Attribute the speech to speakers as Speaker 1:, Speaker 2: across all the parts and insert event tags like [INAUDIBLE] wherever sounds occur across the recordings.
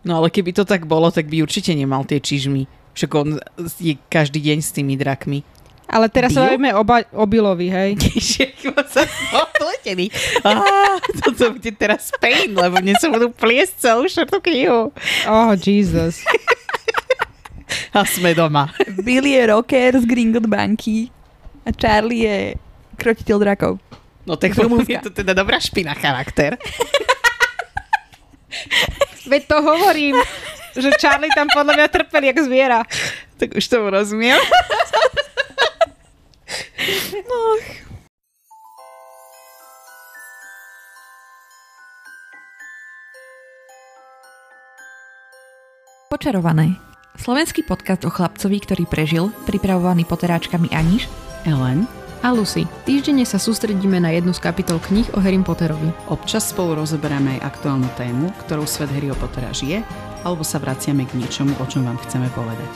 Speaker 1: No ale keby to tak bolo, tak by určite nemal tie čižmy. Však on je každý deň s tými drakmi.
Speaker 2: Ale teraz sa
Speaker 1: Bill?
Speaker 2: bavíme o, ba- o Billovi, hej. [LAUGHS]
Speaker 1: Sa. Á, toto bude teraz pain, lebo mne sa budú pliesť celú štvrtú knihu.
Speaker 2: Oh, Jesus. [LAUGHS]
Speaker 1: A sme doma.
Speaker 3: Billy je rocker z Gringot banky a Charlie je krotiteľ drakov.
Speaker 1: No tak je to teda dobrá špina charakter. [LAUGHS]
Speaker 2: Veď to hovorím, že Charlie tam podľa mňa trpel jak zviera.
Speaker 1: Tak už tomu rozumiem.
Speaker 3: Počarované. Slovenský podcast o chlapcovi, ktorý prežil, pripravovaný poteráčkami Aniš
Speaker 1: Ellen,
Speaker 4: A Lucy, týždenne sa sústredíme na jednu z kapitol kníh o Harry Potterovi.
Speaker 5: Občas spolu rozoberáme aj aktuálnu tému, ktorou svet Harryho Pottera žije, alebo sa vraciame k niečomu, o čom vám chceme povedať.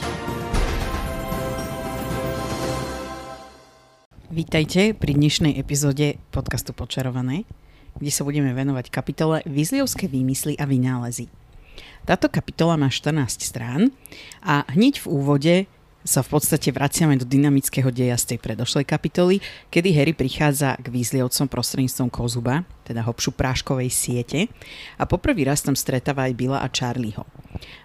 Speaker 1: vítajte pri dnešnej epizóde podcastu Počarované, kde sa budeme venovať kapitole Vizliovské výmysly a vynálezy. Táto kapitola má 14 strán a hneď v úvode sa v podstate vraciame do dynamického deja z tej predošlej kapitoly, kedy Harry prichádza k Weasleyovcom prostredníctvom kozuba, teda hopšu práškovej siete a poprvý raz tam stretáva aj Billa a Charlieho.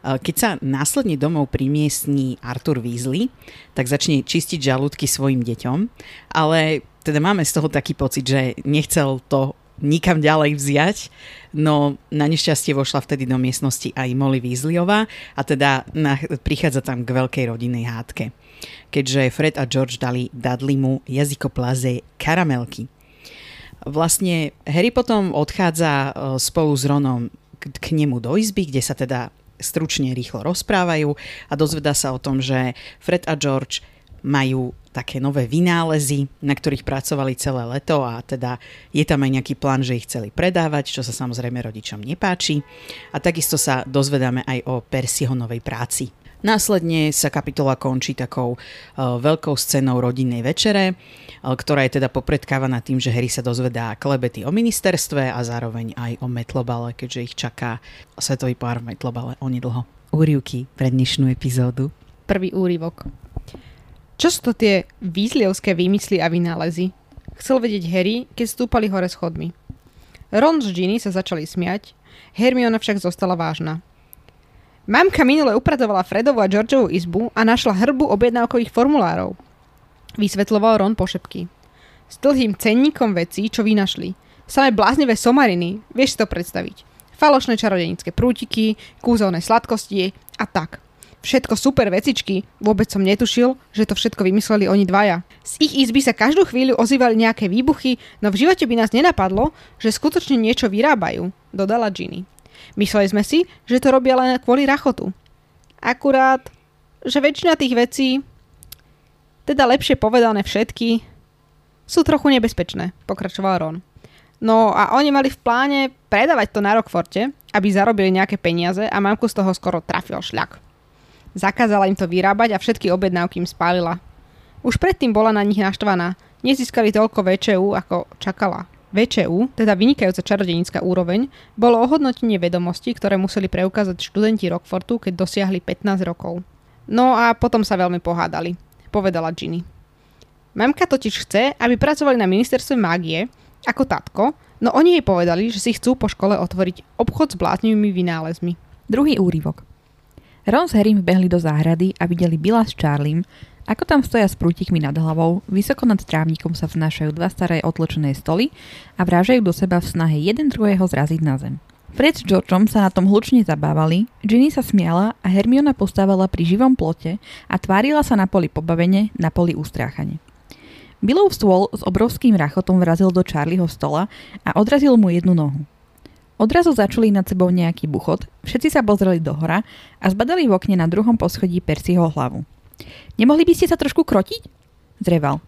Speaker 1: Keď sa následne domov primiestní Arthur Weasley, tak začne čistiť žalúdky svojim deťom, ale teda máme z toho taký pocit, že nechcel to nikam ďalej vziať, no na nešťastie vošla vtedy do miestnosti aj Molly Weasleyová a teda na, prichádza tam k veľkej rodinnej hádke. Keďže Fred a George dali Dudleymu jazykoplaze karamelky. Vlastne Harry potom odchádza e, spolu s Ronom k, k nemu do izby, kde sa teda stručne rýchlo rozprávajú a dozvedá sa o tom, že Fred a George majú také nové vynálezy, na ktorých pracovali celé leto a teda je tam aj nejaký plán, že ich chceli predávať, čo sa samozrejme rodičom nepáči. A takisto sa dozvedáme aj o Persiho novej práci. Následne sa kapitola končí takou uh, veľkou scénou rodinnej večere, uh, ktorá je teda popredkávaná tým, že Harry sa dozvedá klebety o ministerstve a zároveň aj o metlobale, keďže ich čaká svetový pár v metlobale onedlho. Úrivky pre dnešnú epizódu.
Speaker 2: Prvý úryvok. Čo sú to tie výzlievské výmysly a vynálezy? Chcel vedieť Harry, keď stúpali hore schodmi. Ron s Ginny sa začali smiať, Hermiona však zostala vážna. Mamka minule upratovala Fredovu a Georgeovu izbu a našla hrbu objednávkových formulárov. Vysvetloval Ron pošepky. S dlhým cenníkom vecí, čo vynašli. Samé bláznivé somariny, vieš si to predstaviť. Falošné čarodenické prútiky, kúzelné sladkosti a tak. Všetko super vecičky, vôbec som netušil, že to všetko vymysleli oni dvaja. Z ich izby sa každú chvíľu ozývali nejaké výbuchy, no v živote by nás nenapadlo, že skutočne niečo vyrábajú, dodala Ginny. Mysleli sme si, že to robia len kvôli rachotu. Akurát, že väčšina tých vecí, teda lepšie povedané všetky, sú trochu nebezpečné, pokračoval Ron. No a oni mali v pláne predávať to na Rockforte, aby zarobili nejaké peniaze a mamku z toho skoro trafil šľak. Zakázala im to vyrábať a všetky objednávky im spálila. Už predtým bola na nich naštvaná. Nezískali toľko VČU, ako čakala. VČU, teda vynikajúca čarodenická úroveň, bolo ohodnotenie vedomostí, ktoré museli preukázať študenti Rockfortu, keď dosiahli 15 rokov. No a potom sa veľmi pohádali, povedala Ginny. Mamka totiž chce, aby pracovali na ministerstve mágie, ako tatko, no oni jej povedali, že si chcú po škole otvoriť obchod s bláznivými vynálezmi.
Speaker 3: Druhý úryvok. Ron s Harrym vbehli do záhrady a videli Billa s Charliem, ako tam stoja s prútikmi nad hlavou, vysoko nad trávnikom sa vnášajú dva staré otločené stoly a vrážajú do seba v snahe jeden druhého zraziť na zem. Fred s Georgeom sa na tom hlučne zabávali, Ginny sa smiala a Hermiona postávala pri živom plote a tvárila sa na poli pobavene, na poli ustráchane. Billov stôl s obrovským rachotom vrazil do Charlieho stola a odrazil mu jednu nohu. Odrazu začuli nad sebou nejaký buchot, všetci sa pozreli do hora a zbadali v okne na druhom poschodí Percyho hlavu. Nemohli by ste sa trošku krotiť? Zreval.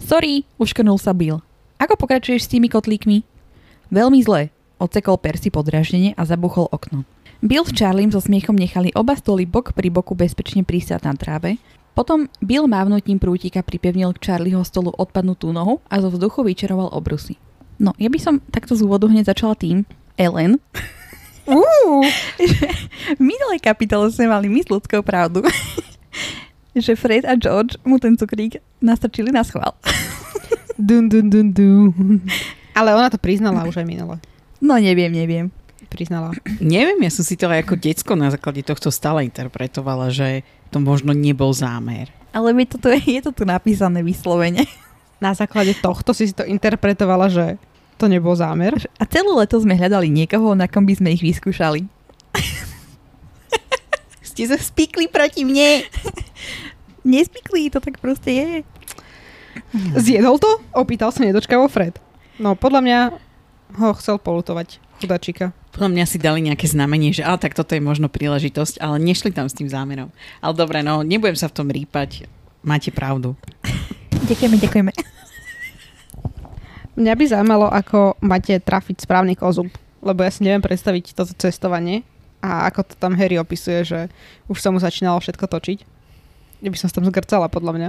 Speaker 3: Sorry, uškrnul sa Bill. Ako pokračuješ s tými kotlíkmi? Veľmi zle, odsekol Percy podraždene a zabuchol okno. Bill s Charliem so smiechom nechali oba stoly bok pri boku bezpečne pristáť na tráve, potom Bill mávnutím prútika pripevnil k Charlieho stolu odpadnutú nohu a zo vzduchu vyčaroval obrusy. No, ja by som takto z úvodu hneď začala tým, Ellen,
Speaker 2: Uh, [LAUGHS]
Speaker 3: v minulej kapitole sme mali my s ľudskou pravdu, [LAUGHS] že Fred a George mu ten cukrík nastrčili na schvál. [LAUGHS]
Speaker 2: dun, dun, dun, dun. Ale ona to priznala už aj minule.
Speaker 3: No neviem, neviem.
Speaker 2: Priznala.
Speaker 1: Neviem, ja som si to aj ako decko na základe tohto stále interpretovala, že to možno nebol zámer.
Speaker 3: Ale je to, tu, je to tu napísané vyslovene.
Speaker 2: Na základe tohto si si to interpretovala, že to nebol zámer.
Speaker 3: A celé leto sme hľadali niekoho, na kom by sme ich vyskúšali. [LAUGHS] Ste sa spikli proti mne. Nespikli, to tak proste je.
Speaker 2: Zjedol to? Opýtal sa nedočkavo Fred. No, podľa mňa ho chcel polutovať. Chudačika.
Speaker 1: Podľa mňa si dali nejaké znamenie, že ale tak toto je možno príležitosť, ale nešli tam s tým zámerom. Ale dobre, no nebudem sa v tom rýpať. Máte pravdu.
Speaker 3: Ďakujeme, ďakujeme.
Speaker 2: Mňa by zaujímalo, ako máte trafiť správny kozub. Lebo ja si neviem predstaviť toto cestovanie a ako to tam Harry opisuje, že už sa mu začínalo všetko točiť. Ja by som sa tam zgrcala, podľa mňa.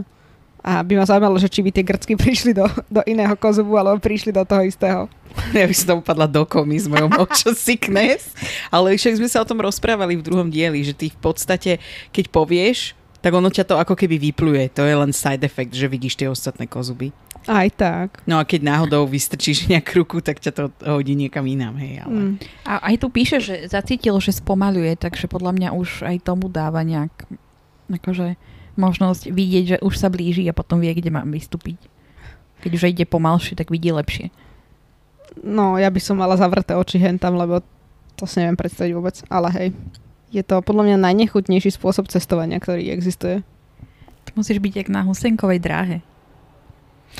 Speaker 2: A by ma zaujímalo, že či by tie grcky prišli do, do iného kozubu, alebo prišli do toho istého. [LAUGHS]
Speaker 1: Ja by som tam upadla do komy s mojou motion sickness. Ale však sme sa o tom rozprávali v druhom dieli, že ty v podstate, keď povieš, tak ono ťa to ako keby vypluje. To je len side effect, že vidíš tie ostatné kozuby.
Speaker 2: Aj tak.
Speaker 1: No a keď náhodou vystrčíš [LAUGHS] nejak ruku, tak ťa to hodí niekam inám, hej. Ale...
Speaker 2: Mm.
Speaker 3: A aj tu píše, že zacítil, že spomaluje, takže podľa mňa už aj tomu dáva nejak akože možnosť vidieť, že už sa blíži a potom vie, kde má vystúpiť. Keď už ide pomalšie, tak vidí lepšie.
Speaker 2: No, ja by som mala zavreté oči hen tam, lebo to si neviem predstaviť vôbec. Ale hej, je to podľa mňa najnechutnejší spôsob cestovania, ktorý existuje.
Speaker 3: To musíš byť jak na husenkovej dráhe.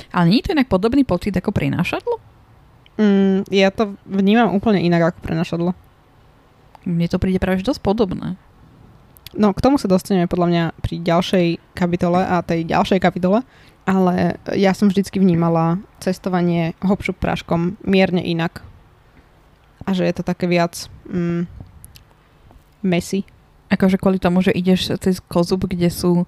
Speaker 3: Ale nie je to inak podobný pocit ako prinášadlo?
Speaker 2: Mm, ja to vnímam úplne inak ako prenašadlo.
Speaker 3: Mne to príde práve dosť podobné.
Speaker 2: No, k tomu sa dostaneme podľa mňa pri ďalšej kapitole a tej ďalšej kapitole, ale ja som vždycky vnímala cestovanie hopšup práškom mierne inak. A že je to také viac mm, messy.
Speaker 3: Akože kvôli tomu, že ideš cez kozub, kde sú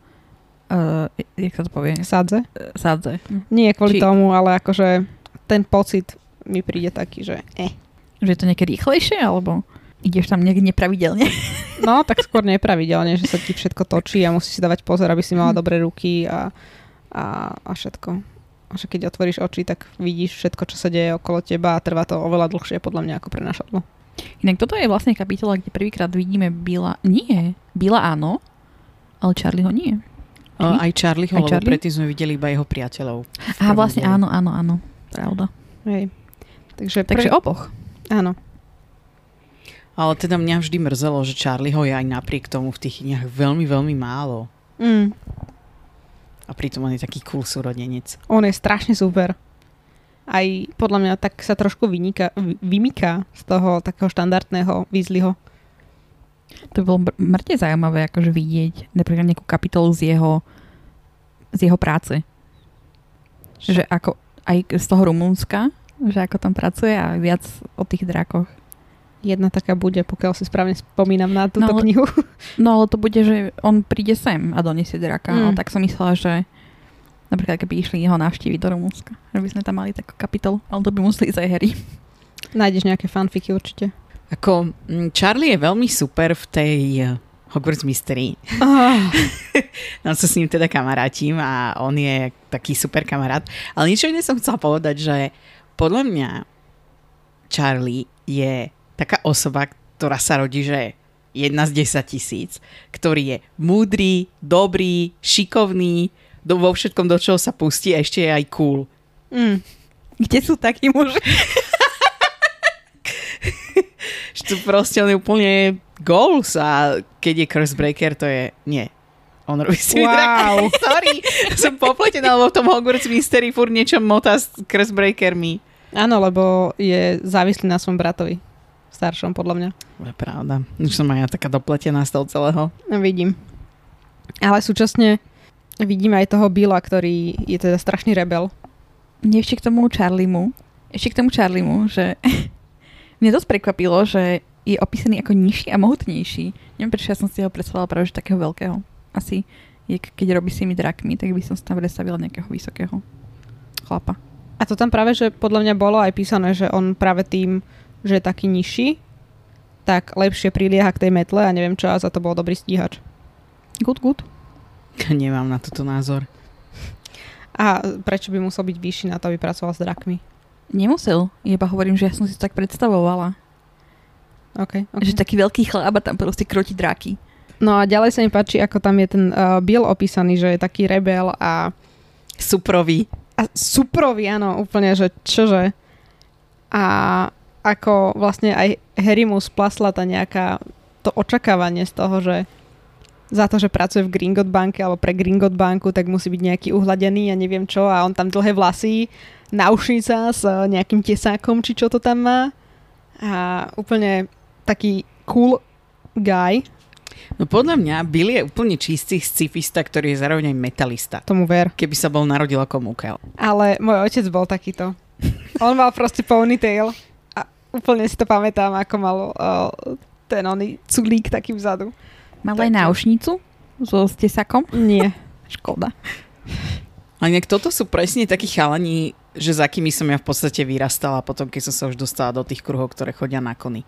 Speaker 3: uh, jak sa to povie?
Speaker 2: Sadze.
Speaker 3: Uh, Sadze.
Speaker 2: Nie kvôli
Speaker 3: Či-
Speaker 2: tomu, ale akože ten pocit mi príde taký, že eh.
Speaker 3: Že je to nejaké rýchlejšie, alebo ideš tam niekde nepravidelne? [LAUGHS]
Speaker 2: No, tak skôr nepravidelne, že sa ti všetko točí a musíš si dávať pozor, aby si mala
Speaker 3: Hm.
Speaker 2: dobré ruky a, a, a všetko. A keď otvoríš oči, tak vidíš všetko, čo sa deje okolo teba a trvá to oveľa dlhšie podľa mňa ako prenašadlo.
Speaker 3: Inak toto je vlastne kapitola, kde prvýkrát vidíme Bila. Nie, Bila áno, ale Charlieho nie.
Speaker 1: O, aj Charlieho,
Speaker 3: Aj
Speaker 1: lebo
Speaker 3: Charlie?
Speaker 1: predtým sme videli iba jeho priateľov. prvom
Speaker 3: vlastne áno, áno, áno. Pravda.
Speaker 2: Hej. Takže,
Speaker 3: Takže
Speaker 2: pre...
Speaker 3: oboch.
Speaker 2: áno.
Speaker 1: Ale teda mňa vždy mrzelo, že Charlieho je aj napriek tomu v tých knihách veľmi, veľmi málo.
Speaker 2: Mm.
Speaker 1: A pritom on je taký cool súrodenec.
Speaker 2: On je strašne super. Aj podľa mňa tak sa trošku vyniká, vy- vymyká z toho takého štandardného Weasleyho.
Speaker 3: To by bolo mŕte zaujímavé akože vidieť napríklad nejakú kapitolu z jeho, z jeho práce. Že ako aj z toho Rumunska, že ako tam pracuje a viac o tých drakoch.
Speaker 2: Jedna taká bude, pokiaľ si správne spomínam na túto
Speaker 3: No, ale-
Speaker 2: knihu. [LAUGHS]
Speaker 3: No ale to bude, že on príde sem a donesie draka.
Speaker 2: Mm.
Speaker 3: Ale tak som myslela, že napríklad keby išli jeho navštíviť do Rumunska, že by sme tam mali takú kapitolu, ale to by museli ísť aj Harry.
Speaker 2: Nájdeš nejaké fanfiky určite.
Speaker 1: Ako mm, Charlie je veľmi super v tej eh, Hogwarts Mystery.
Speaker 2: Ah, [LAUGHS]
Speaker 1: No sa s ním teda kamarátim a on je taký super kamarát. Ale niečo iné som chcela povedať, že podľa mňa Charlie je taká osoba, ktorá sa rodí, že jedna z 10 tisíc, ktorý je múdry, dobrý, šikovný, do, vo všetkom, do čoho sa pustí a ešte je aj cool.
Speaker 2: mm.
Speaker 3: Kde sú takí muži?
Speaker 1: Že to proste on je úplne goals a keď je Curse Breaker, to je... Nie. On robí si
Speaker 2: Wow. [LAUGHS]
Speaker 1: Sorry, som popletená, lebo v tom Hogwarts Mystery furt niečo motá s Curse Breakermi.
Speaker 2: Áno, lebo je závislý na svojom bratovi. Staršom, podľa mňa.
Speaker 1: To je pravda. Už som aj ja taká dopletená z toho celého.
Speaker 2: No, vidím. Ale súčasne vidíme aj toho Billa, ktorý je teda strašný rebel.
Speaker 3: Mne ešte k tomu Charliemu, ešte k tomu Charliemu, že [LAUGHS] mne dosť prekvapilo, že je opísaný ako nižší a mohutnejší. Neviem, prečo ja som si ho predstavila práve že takého veľkého. Asi, je, keď robí s tými drakmi, tak by som si tam predstavila nejakého vysokého chlapa.
Speaker 2: A to tam práve, že podľa mňa bolo aj písané, že on práve tým, že je taký nižší, tak lepšie prilieha k tej metle a neviem čo a za to bol dobrý stíhač.
Speaker 3: Good, good. [LAUGHS]
Speaker 1: Nemám na toto názor.
Speaker 2: A prečo by musel byť vyšší na to, aby pracoval s drakmi?
Speaker 3: Nemusel. Iba hovorím, že ja som si to tak predstavovala.
Speaker 2: Okay,
Speaker 3: Okay. Že taký veľký chlap a tam proste kroti draky.
Speaker 2: No a ďalej sa mi páči, ako tam je ten uh, Bill opísaný, že je taký rebel a,
Speaker 1: Suprový.
Speaker 2: a suprový, áno, úplne, že čože. A ako vlastne aj Harry mu splasla tá nejaká to očakávanie z toho, že za to, že pracuje v Gringot banke alebo pre Gringot banku, tak musí byť nejaký uhladený a neviem čo a on tam dlhé vlasy, naušnica s eh, nejakým tesákom, či čo to tam má. A úplne taký cool guy,
Speaker 1: No podľa mňa Bill je úplne čistý scifista, ktorý je zároveň aj metalista.
Speaker 2: tomu ver.
Speaker 1: Keby sa bol narodil ako Mukel.
Speaker 2: Ale môj otec bol takýto. On mal proste ponytail a úplne si to pamätám, ako mal uh, ten oný culík taký vzadu.
Speaker 3: Mal aj náušnicu so stesakom.
Speaker 2: Nie. [LAUGHS]
Speaker 3: Škoda.
Speaker 1: A inak toto sú presne takí chalani, že za akými som ja v podstate vyrastala potom, keď som sa už dostala do tých kruhov, ktoré chodia na kony.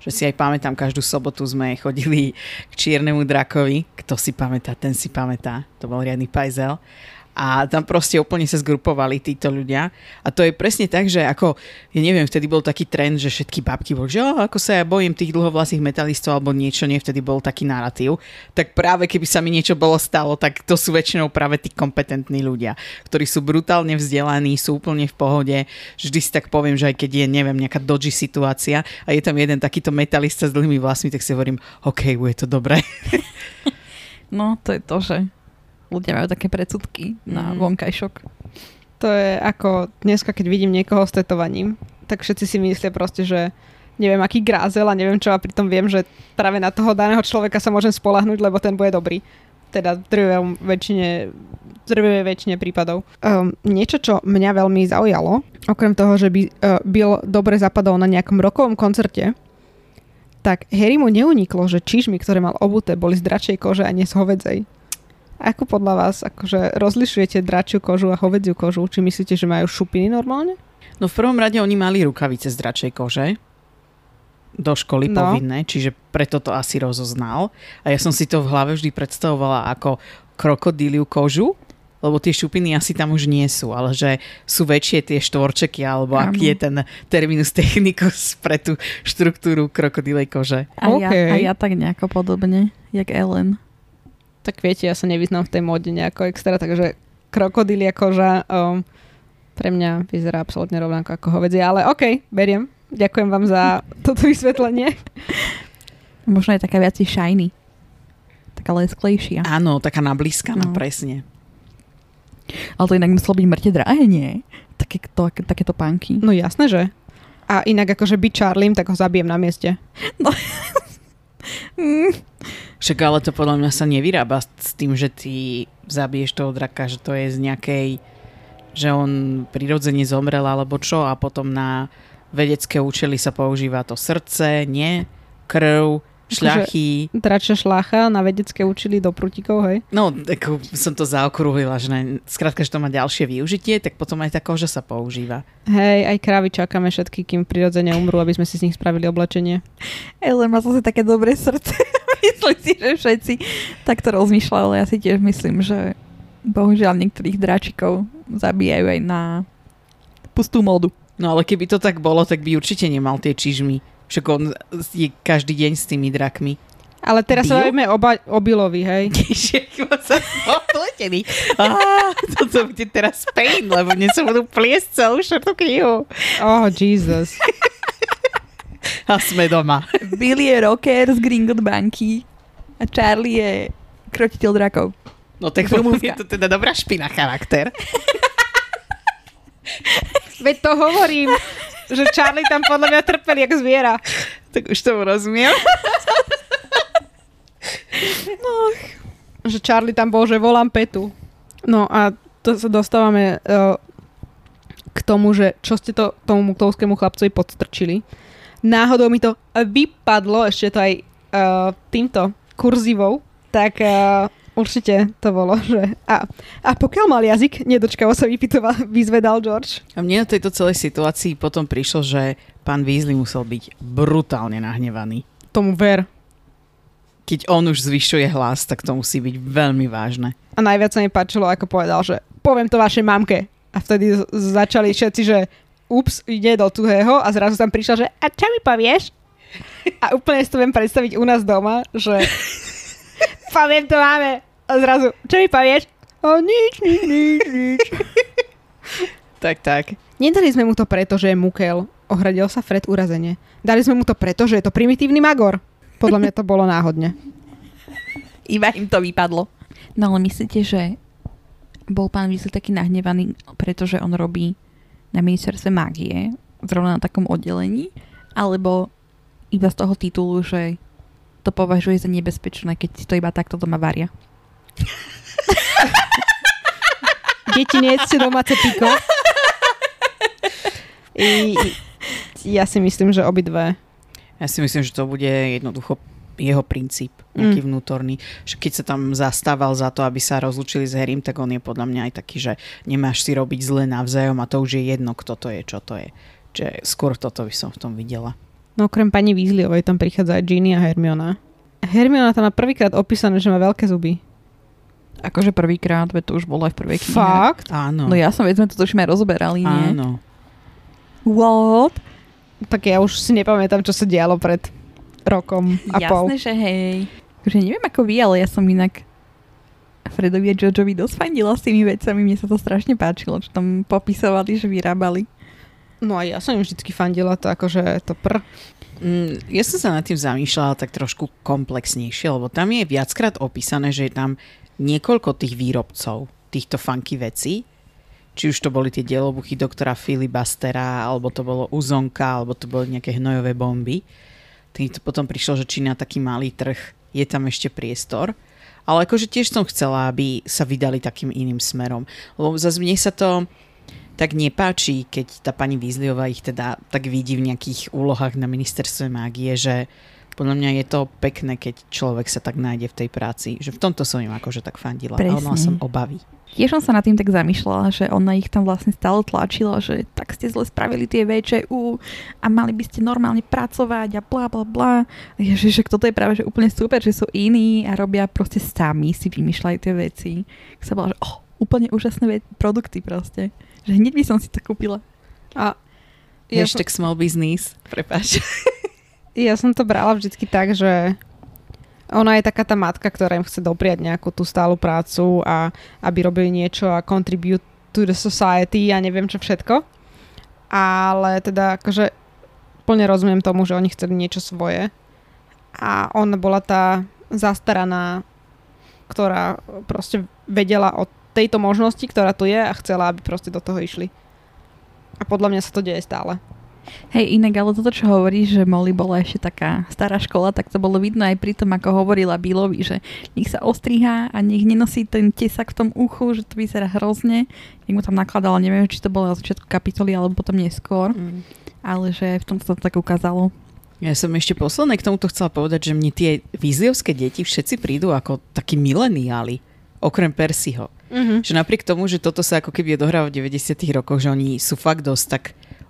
Speaker 1: Že si aj pamätám, každú sobotu sme chodili k čiernemu drakovi. Kto si pamätá, ten si pamätá. To bol riadny pajzel. A tam proste úplne sa zgrupovali títo ľudia. A to je presne tak, že ako, ja neviem, vtedy bol taký trend, že všetky babky boli, že oh, ako sa ja bojím tých dlhovlasých metalistov alebo niečo, nie, vtedy bol taký narratív. Tak práve keby sa mi niečo bolo stalo, tak to sú väčšinou práve tí kompetentní ľudia, ktorí sú brutálne vzdelaní, sú úplne v pohode. Vždy si tak poviem, že aj keď je, neviem, nejaká dodgy situácia a je tam jeden takýto metalista s dlhými vlasmi, tak si hovorím, OK, bude to dobré. [LAUGHS]
Speaker 3: No, to je to, že ľudia majú také predsudky na
Speaker 1: Mhm.
Speaker 3: vonkajšok.
Speaker 2: To je ako dneska, keď vidím niekoho s tetovaním, tak všetci si myslia proste, že neviem, aký grázel a neviem čo a pritom viem, že práve na toho daného človeka sa môžem spolahnúť, lebo ten bude dobrý. Teda v väčšine, drvej väčšine prípadov. Um, niečo, čo mňa veľmi zaujalo, okrem toho, že by uh, Bill dobre zapadol na nejakom rokovom koncerte, tak Harry mu neuniklo, že čižmy, ktoré mal obuté, boli z dračej kože a nie z hovedzej. Ako podľa vás akože rozlišujete dračiu kožu a hovedziu kožu? Či myslíte, že majú šupiny normálne?
Speaker 1: No v prvom rade oni mali rukavice z dračej kože do školy
Speaker 2: No.
Speaker 1: povinné, čiže preto to asi rozoznal. A ja som si to v hlave vždy predstavovala ako krokodíliu kožu, lebo tie šupiny asi tam už nie sú, ale že sú väčšie tie štvorčeky, alebo
Speaker 3: Áno.
Speaker 1: aký je ten terminus technicus [LAUGHS] pre tú štruktúru krokodílej kože.
Speaker 3: A, ja,
Speaker 2: OK.
Speaker 3: a ja tak nejako podobne, jak Ellen.
Speaker 2: Tak viete, ja sa nevyznám v tej móde nejako extra, takže krokodília koža um, pre mňa vyzerá absolútne rovnako ako hovedzia, ale OK, beriem. Ďakujem vám za [LAUGHS] toto vysvetlenie.
Speaker 3: Možno je taká viac shiny. Taká lesklejšia.
Speaker 1: Áno, taká nablískaná,
Speaker 3: No.
Speaker 1: presne.
Speaker 3: Ale to inak muselo byť mŕte drahé, nie? Také, to, takéto pánky.
Speaker 2: No jasné, že. A inak akože byť Charliem, tak ho zabijem na mieste.
Speaker 3: Mm. [LAUGHS]
Speaker 1: Však ale to podľa mňa sa nevyrába s tým, že ty zabiješ toho draka, že to je z nejakej, že on prirodzene zomrel alebo čo a potom na vedecké účely sa používa to srdce, nie? Krv, šľachy.
Speaker 2: Dračia šlácha na vedecké učili do prútikov, hej?
Speaker 1: No, ako som to zaokrúhlila, že ne, skrátka, že to má ďalšie využitie, tak potom aj tá koža sa používa.
Speaker 2: Hej, aj krávy čakáme všetky, kým prirodzene umrú, aby sme si z nich spravili oblečenie.
Speaker 3: Ellen má zase také dobré srdce. [LAUGHS] Myslím si, že všetci takto rozmýšľajú, ale ja si tiež myslím, že bohužiaľ niektorých dráčikov zabíjajú aj na pustú modu.
Speaker 1: No ale keby to tak bolo, tak by určite nemal tie čižmy. Však on je každý deň s tými drakmi.
Speaker 2: Ale teraz sa
Speaker 1: Bill?
Speaker 2: bavíme o, Billovi, hej? [LAUGHS]
Speaker 1: Sa opletený. [LAUGHS] Toto bude teraz pain, lebo mne sa budú pliesť celú štvrtú knihu.
Speaker 2: Oh, Jesus.
Speaker 1: A sme doma.
Speaker 3: Billy je rocker z Gringot banky a Charlie je krotiteľ drakov.
Speaker 1: No tak je to teda dobrá špina charakter.
Speaker 2: Veď to hovorím, [LAUGHS] že Charlie tam podľa mňa trpel jak zviera.
Speaker 1: Tak už tomu rozumiem. [LAUGHS]
Speaker 2: Že Charlie tam bol, že volám Petu. No a to sa dostávame uh, k tomu, že čo ste to tomu muktovskému chlapcovi podstrčili. Náhodou mi to vypadlo, ešte to aj uh, týmto kurzivou, tak uh, určite to bolo, [LAUGHS] že... A, a pokiaľ mal jazyk, nedočkavo sa vypytoval, [LAUGHS] vyzvedal George.
Speaker 1: A mne na tejto celej situácii potom prišlo, že pán Weasley musel byť brutálne nahnevaný.
Speaker 2: tomu ver.
Speaker 1: Keď on už zvyšuje hlas, tak to musí byť veľmi vážne.
Speaker 2: A najviac sa mi páčilo, ako povedal, že poviem to vašej mamke. A vtedy začali všetci, že ups, ide do tuhého a zrazu tam prišla, že a čo mi povieš? A úplne si to viem predstaviť u nás doma, že [LAUGHS] poviem to máme. A zrazu, čo mi povieš? O, nič, nič, nič, nič. [LAUGHS]
Speaker 1: Tak, tak.
Speaker 2: Nedali sme mu to preto, že je mukel. Ohradil sa Fred urazene. Dali sme mu to preto, že je to primitívny magor. Podľa mňa to bolo náhodne.
Speaker 3: Iba im to vypadlo. No ale myslíte, že bol pán Weasley taký nahnevaný, pretože on robí na ministerstve mágie, zrovna na takom oddelení, alebo iba z toho titulu, že to považuje za nebezpečné, keď si to iba takto doma varia. [LAUGHS]
Speaker 2: Deti, nejedzte domáce piko. I, ja si myslím, že obidve.
Speaker 1: Ja si myslím, že to bude jednoducho jeho princíp, nejaký mm. vnútorný. Že keď sa tam zastával za to, aby sa rozlučili s Harrym, tak on je podľa mňa aj taký, že nemáš si robiť zle navzájom a to už je jedno, kto to je, čo to je. Čiže skôr toto by som v tom videla.
Speaker 2: No okrem pani Weasleyovej tam prichádza aj Ginny a Hermiona. Hermiona tam má prvýkrát opísané, že má veľké zuby.
Speaker 3: Akože prvýkrát, veď to už bolo aj v prvej knihe.
Speaker 2: Fakt?
Speaker 1: Áno.
Speaker 3: No ja som, veď sme to už aj rozoberali, nie?
Speaker 1: Áno.
Speaker 3: What?
Speaker 2: Tak ja už si nepamätám, čo sa dialo pred rokom a
Speaker 3: Jasné,
Speaker 2: pol.
Speaker 3: že hej. Akože neviem ako vy, ale ja som inak Fredovi a Jojovi dosť fandila s tými vecami. Mne sa to strašne páčilo, čo tam popisovali, že vyrábali.
Speaker 2: No a ja som im vždycky fandila to akože to pr.
Speaker 1: Mm, ja som sa nad tým zamýšľala tak trošku komplexnejšie, lebo tam je viackrát opísané, že je tam niekoľko tých výrobcov týchto funky vecí. Či už to boli tie dielobuchy doktora Filibastera, alebo to bolo Uzonka, alebo to boli nejaké hnojové bomby. Tým to potom prišlo, že či na taký malý trh je tam ešte priestor. Ale akože tiež som chcela, aby sa vydali takým iným smerom. Lebo zase mne sa to tak nepáči, keď tá pani Weasleyová ich teda tak vidí v nejakých úlohách na ministerstve mágie, že podľa mňa je to pekné, keď človek sa tak nájde v tej práci. Že v tomto som im akože tak fandila. Ale mala
Speaker 3: Presne.
Speaker 1: som obavy.
Speaker 3: Tiež som sa nad tým tak zamýšľala, že ona ich tam vlastne stále tlačila, že tak ste zle spravili tie VČU a mali by ste normálne pracovať a bla bla bla. A Ježiš, že toto je práve že úplne super, že sú iní a robia proste sami, si vymýšľajú tie veci. Tak sa bola, že oh, úplne úžasné ve- produkty proste. Že hneď by som si to kúpila.
Speaker 2: A ja som,
Speaker 1: Hashtag small business. Prepáč. [LAUGHS]
Speaker 2: ja som to brala vždycky tak, že ona je taká tá matka, ktorá im chce dopriať nejakú tú stálu prácu a aby robili niečo a contribute to the society a neviem čo všetko. Ale teda akože plne rozumiem tomu, že oni chceli niečo svoje. A ona bola tá zastaraná, ktorá proste vedela o tejto možnosti, ktorá tu je a chcela, aby proste do toho išli. A podľa mňa sa to deje stále.
Speaker 3: Hej, inak, ale toto, čo hovoríš, že Molly bola ešte taká stará škola, tak to bolo vidno aj pri tom, ako hovorila Billovi, že nech sa ostriha a nech nenosí ten tesak v tom uchu, že to vyzerá hrozne. Nech mu tam nakladala, neviem, či to bolo na začiatku kapitoly alebo potom neskôr,
Speaker 2: Mm.
Speaker 3: ale že v tom sa to tak ukázalo.
Speaker 1: Ja som ešte posledné k tomuto chcela povedať, že mne tie vízliovské deti všetci prídu ako takí mileniáli, okrem Persiho.
Speaker 2: Mm-hmm.
Speaker 1: Že napriek tomu, že toto sa ako keby odohráva v 90 rokoch, že oni sú fakt dosť tak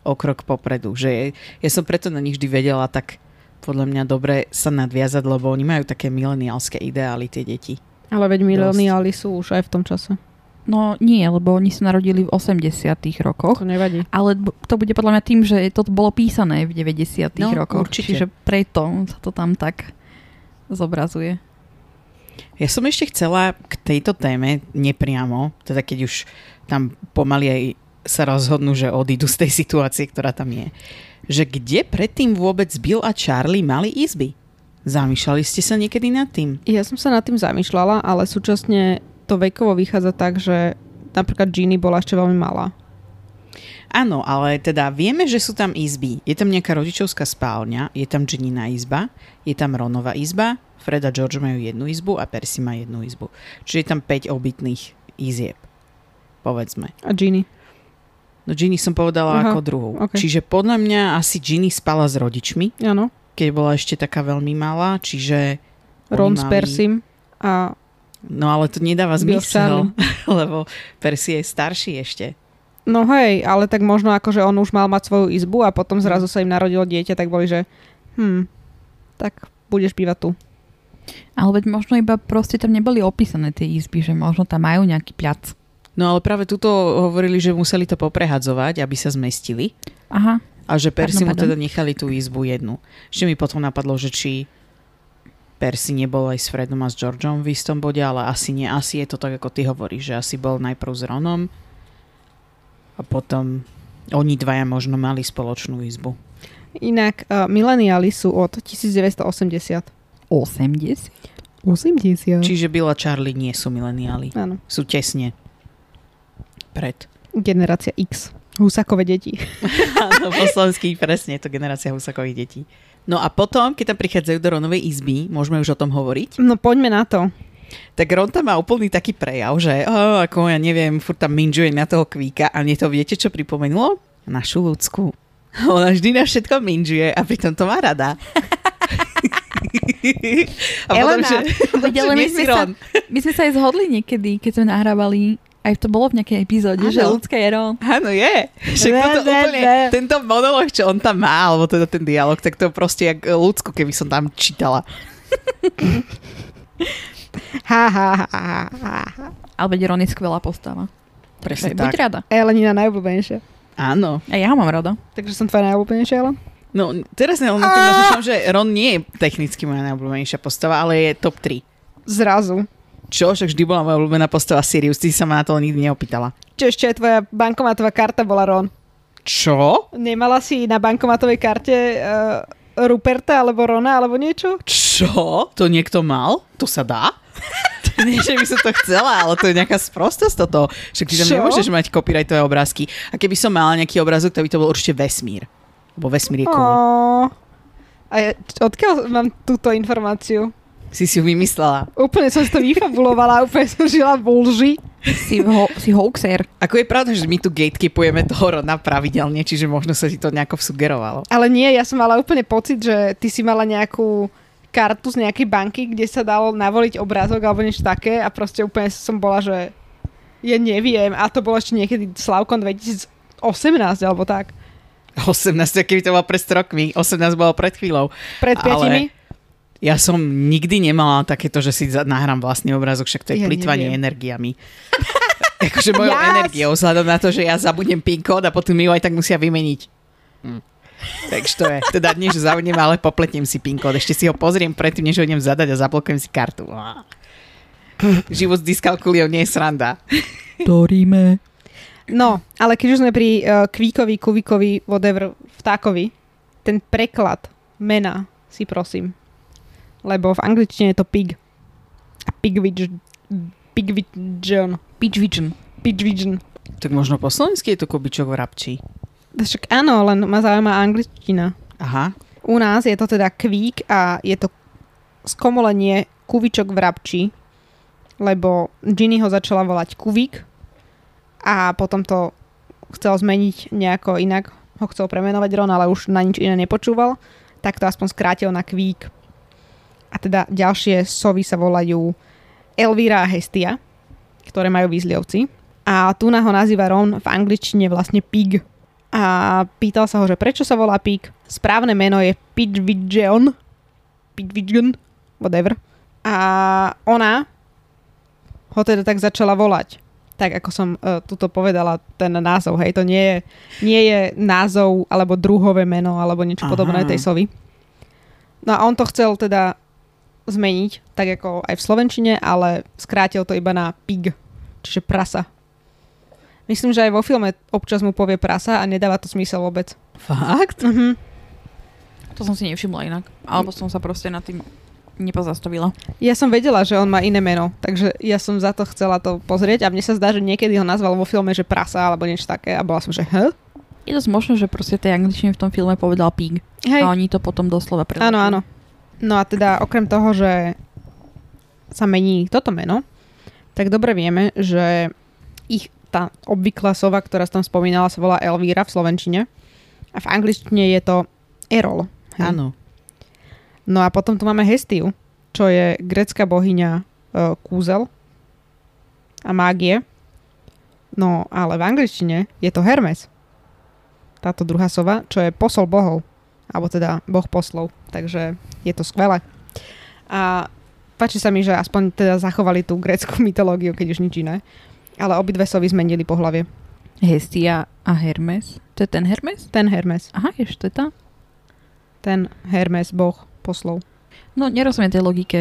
Speaker 1: o krok popredu. Že je, ja som preto na nich vždy vedela tak podľa mňa dobre sa nadviazať, lebo oni majú také mileniálske ideály, tie deti.
Speaker 2: Ale veď mileniáli sú už aj v tom čase.
Speaker 3: No nie, lebo oni sa narodili v 80 rokoch.
Speaker 2: To nevadí.
Speaker 3: Ale to bude podľa mňa tým, že to bolo písané v 90
Speaker 1: No,
Speaker 3: rokoch.
Speaker 1: určite.
Speaker 3: Čiže preto sa to tam tak zobrazuje.
Speaker 1: Ja som ešte chcela k tejto téme nepriamo, teda keď už tam pomaly aj sa rozhodnú, že odídu z tej situácie, ktorá tam je. Že kde predtým vôbec Bill a Charlie mali izby? Zamýšľali ste sa niekedy nad tým?
Speaker 2: Ja som sa nad tým zamýšľala, ale súčasne to vekovo vychádza tak, že napríklad Ginny bola ešte veľmi malá.
Speaker 1: Áno, ale teda vieme, že sú tam izby. Je tam nejaká rodičovská spálňa, je tam Ginnyna izba, je tam Ronova izba, Fred a George majú jednu izbu a Percy má jednu izbu. Čiže je tam 5 obytných izieb. Povedzme.
Speaker 2: A Ginny.
Speaker 1: No Ginny som povedala
Speaker 2: Aha,
Speaker 1: ako druhú.
Speaker 2: ok.
Speaker 1: Čiže podľa mňa asi Ginny spala s rodičmi,
Speaker 2: Áno.
Speaker 1: keď bola ešte taká veľmi malá, čiže...
Speaker 2: Ron s Persim a
Speaker 1: No ale to nedáva zmysel, [LAUGHS] lebo Percy je starší ešte.
Speaker 2: No hej, ale tak možno ako, že on už mal mať svoju izbu a potom zrazu sa im narodilo dieťa, tak boli, že hm, tak budeš bývať tu.
Speaker 3: Ale veď možno iba proste tam neboli opísané tie izby, že možno tam majú nejaký piac.
Speaker 1: No ale práve tuto hovorili, že museli to poprehadzovať, aby sa zmestili.
Speaker 3: Aha.
Speaker 1: A že Percy mu teda nechali tú izbu jednu. Ešte mi potom napadlo, že či Percy nebol aj s Fredom a s Georgeom v istom bode, ale asi nie. Asi je to tak, ako ty hovoríš, že asi bol najprv s Ronom a potom oni dvaja možno mali spoločnú izbu.
Speaker 2: Inak uh, mileniáli sú od 1980.
Speaker 3: 80?
Speaker 2: 80?
Speaker 1: Čiže Bill a Charlie nie sú mileniáli.
Speaker 2: Áno.
Speaker 1: Sú tesne pred.
Speaker 2: Generácia X. Husakové deti. [LAUGHS]
Speaker 1: Áno, po slovensky presne, je to generácia husakových detí. No a potom, keď tam prichádzajú do Ronovej izby, môžeme už o tom hovoriť,
Speaker 2: No poďme na to.
Speaker 1: tak Ron tam má úplný taký prejav, že oh, ako ja neviem, furt tam minžuje na toho kvíka a mne to viete, čo pripomenulo? Našu ľudskú. Ona vždy na všetko minžuje a pritom to má rada. [LAUGHS] a potom,
Speaker 2: Elena.
Speaker 1: že, [LAUGHS]
Speaker 3: Veď,
Speaker 1: že
Speaker 3: my sme sa-
Speaker 1: Ron.
Speaker 3: My sme sa aj zhodli niekedy, keď sme nahrávali, aj to bolo v nejakej epizóde, že ľudské je Ron.
Speaker 1: Áno, je. Však
Speaker 2: Ne,
Speaker 1: toto
Speaker 2: ne,
Speaker 1: úplne,
Speaker 2: ne.
Speaker 1: tento monolog, čo on tam má, alebo teda ten dialog, tak to proste jak ľudsko, keby som tam čítala. [LAUGHS]
Speaker 2: Ha, ha, ha, ha, ha.
Speaker 3: Ale veď Ron je skvelá postava.
Speaker 1: Presne
Speaker 3: Buď
Speaker 1: tak.
Speaker 3: rada.
Speaker 2: Elenina najobľúbenejšia.
Speaker 1: Áno.
Speaker 3: A ja ho mám rada.
Speaker 2: Takže som tvoja najobľúbenejšia, Ellen?
Speaker 1: No, teraz na tým rozmýšľam, že Ron nie je technicky moja najobľúbenejšia postava, ale je top 3.
Speaker 2: Zrazu.
Speaker 1: Čo? Však vždy bola moja obľúbená postava Sirius, ty sa ma na to nikdy neopýtala.
Speaker 2: Čo ešte aj tvoja bankomatová karta bola Ron?
Speaker 1: Čo?
Speaker 2: Nemala si na bankomatovej karte uh, Ruperta alebo Rona alebo niečo?
Speaker 1: Čo? To niekto mal? To sa dá? [LAUGHS] Nie, že by som to chcela, ale to je nejaká sprostosť toto. Však ty tam nemôžeš mať copyrightové obrázky. A keby som mala nejaký obrázok, tak by to bol určite vesmír. Lebo vesmír je cool.
Speaker 2: A ja, odkiaľ mám túto informáciu?
Speaker 1: Si si ju vymyslela.
Speaker 2: Úplne som si to vyfabulovala, úplne som žila v lži.
Speaker 3: Si, ho, si hoaxer.
Speaker 1: Ako je pravda, že my tu gatekeepujeme toho Rona pravidelne, čiže možno sa ti to nejako sugerovalo.
Speaker 2: Ale nie, ja som mala úplne pocit, že ty si mala nejakú kartu z nejakej banky, kde sa dalo navoliť obrázok alebo niečo také a proste úplne som bola, že ja neviem a to bolo ešte niekedy Slavkon 2018 alebo tak.
Speaker 1: 18, keby to bolo pred 100 rokmi. 18 bolo pred chvíľou.
Speaker 2: Pred
Speaker 1: Ale-
Speaker 2: piatimi.
Speaker 1: Ja som nikdy nemala takéto, že si nahrám vlastný obrázok, však to je
Speaker 2: Ja
Speaker 1: plitvanie
Speaker 2: neviem.
Speaker 1: energiami. [LAUGHS] akože mojou
Speaker 2: Jas!
Speaker 1: energiou, vzhľadom na to, že ja zabudnem PIN kód a potom mi ju aj tak musia vymeniť. Hm. Takže to je. Teda nie, že zabudnem, ale popletnem si PIN kód. Ešte si ho pozriem predtým, než ho idem zadať a zablokujem si kartu. Život s dyskalkuliou nie je sranda.
Speaker 3: Doríme.
Speaker 2: No, ale keď už sme pri uh, kvíkovi, kuvikovi, whatever, vtákovi, ten preklad mena si prosím. Lebo v angličtine je to pig. A pigwidge, pigwidgeon,
Speaker 3: Pitchvision.
Speaker 2: pigwidgeon.
Speaker 1: Tak možno po slovensky je to kubičok v rabči.
Speaker 2: Však áno, len ma zaujíma angličtina.
Speaker 1: Aha.
Speaker 2: U nás je to teda kvík a je to skomolenie kuvičok v rabči, lebo Ginny ho začala volať kuvík a potom to chcel zmeniť nejako inak, ho chcel premenovať Ron, ale už na nič iné nepočúval, tak to aspoň skrátil na kvík. A teda ďalšie sovy sa volajú Elvira a Hestia, ktoré majú výzliovci. A tu ho nazýva Ron v angličtine vlastne Pig. A pýtal sa ho, že prečo sa volá Pig. Správne meno je Pidgeon. Pidgeon, whatever. A ona ho teda tak začala volať. Tak ako som uh, tuto povedala, ten názov, hej, to nie je, nie je názov alebo druhové meno alebo niečo
Speaker 1: Aha.
Speaker 2: podobné tej sovy. No a on to chcel teda zmeniť, tak ako aj v Slovenčine, ale skrátil to iba na pig, čiže prasa. Myslím, že aj vo filme občas mu povie prasa a nedáva to zmysel vôbec.
Speaker 1: Fakt?
Speaker 2: Mhm.
Speaker 3: To som si nevšimla inak. Alebo som sa proste nad tým nepozastavila.
Speaker 2: Ja som vedela, že on má iné meno, takže ja som za to chcela to pozrieť a mne sa zdá, že niekedy ho nazval vo filme, že prasa alebo niečo také a bola som, že h?
Speaker 3: Je dosť možné, že proste tej angličtine v tom filme povedal pig.
Speaker 2: Hej,
Speaker 3: A oni to potom doslova preložili.
Speaker 2: áno, áno. No a teda okrem toho, že sa mení toto meno, tak dobre vieme, že ich tá obvyklá sova, ktorá sa tam spomínala, sa volá Elvíra v slovenčine a v angličtine je to Erol.
Speaker 1: Áno.
Speaker 2: No a potom tu máme Hestiu, čo je grecká bohyňa e, kúzel a mágie. No ale v angličtine je to Hermes. Táto druhá sova, čo je posol bohov. Alebo teda boh poslov. Takže je to skvelé. A páči sa mi, že aspoň teda zachovali tú grécku [LAUGHS] mytológiu, keď už nič iné. Ale obidve sovy zmenili pohlavie.
Speaker 3: Hestia a Hermes. To je ten Hermes?
Speaker 2: Ten Hermes.
Speaker 3: Aha, ešte tá.
Speaker 2: Ten Hermes, boh poslov.
Speaker 3: No, nerozumiem tej logike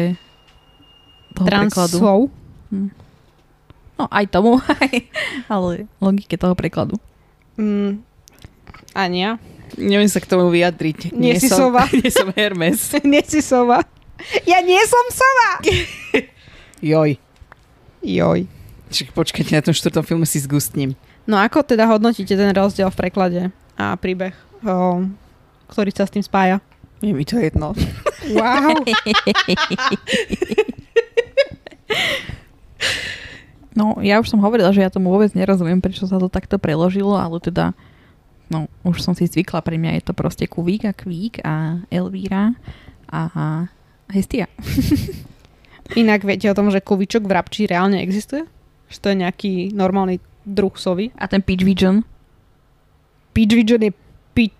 Speaker 3: toho prekladu.
Speaker 2: Transov.
Speaker 3: No, aj tomu, [LAUGHS] aj, ale logike toho prekladu.
Speaker 2: Mm, Ania.
Speaker 1: Neviem sa k tomu vyjadriť.
Speaker 2: Nie si sova. [LAUGHS]
Speaker 1: Nie som Hermes. [LAUGHS]
Speaker 2: nie si sova. Ja nie som sova! [LAUGHS]
Speaker 1: Joj.
Speaker 2: Joj.
Speaker 1: Čiže počkajte, na tom štvrtom filme si zgustním.
Speaker 2: No ako teda hodnotíte ten rozdiel v preklade a príbeh, o, ktorý sa s tým spája?
Speaker 1: Je mi to jedno.
Speaker 2: Wow.
Speaker 3: No, ja už som hovorila, že ja tomu vôbec nerozumiem, prečo sa to takto preložilo, ale teda, no, už som si zvykla, pre mňa je to proste Kuvík a Kvík a Elvíra a Hestia. [LAUGHS]
Speaker 2: Inak viete o tom, že kuvičok v rabči reálne existuje? Že to je nejaký normálny druh sovy?
Speaker 3: A ten Peach Vision.
Speaker 2: Peach Vision je Peach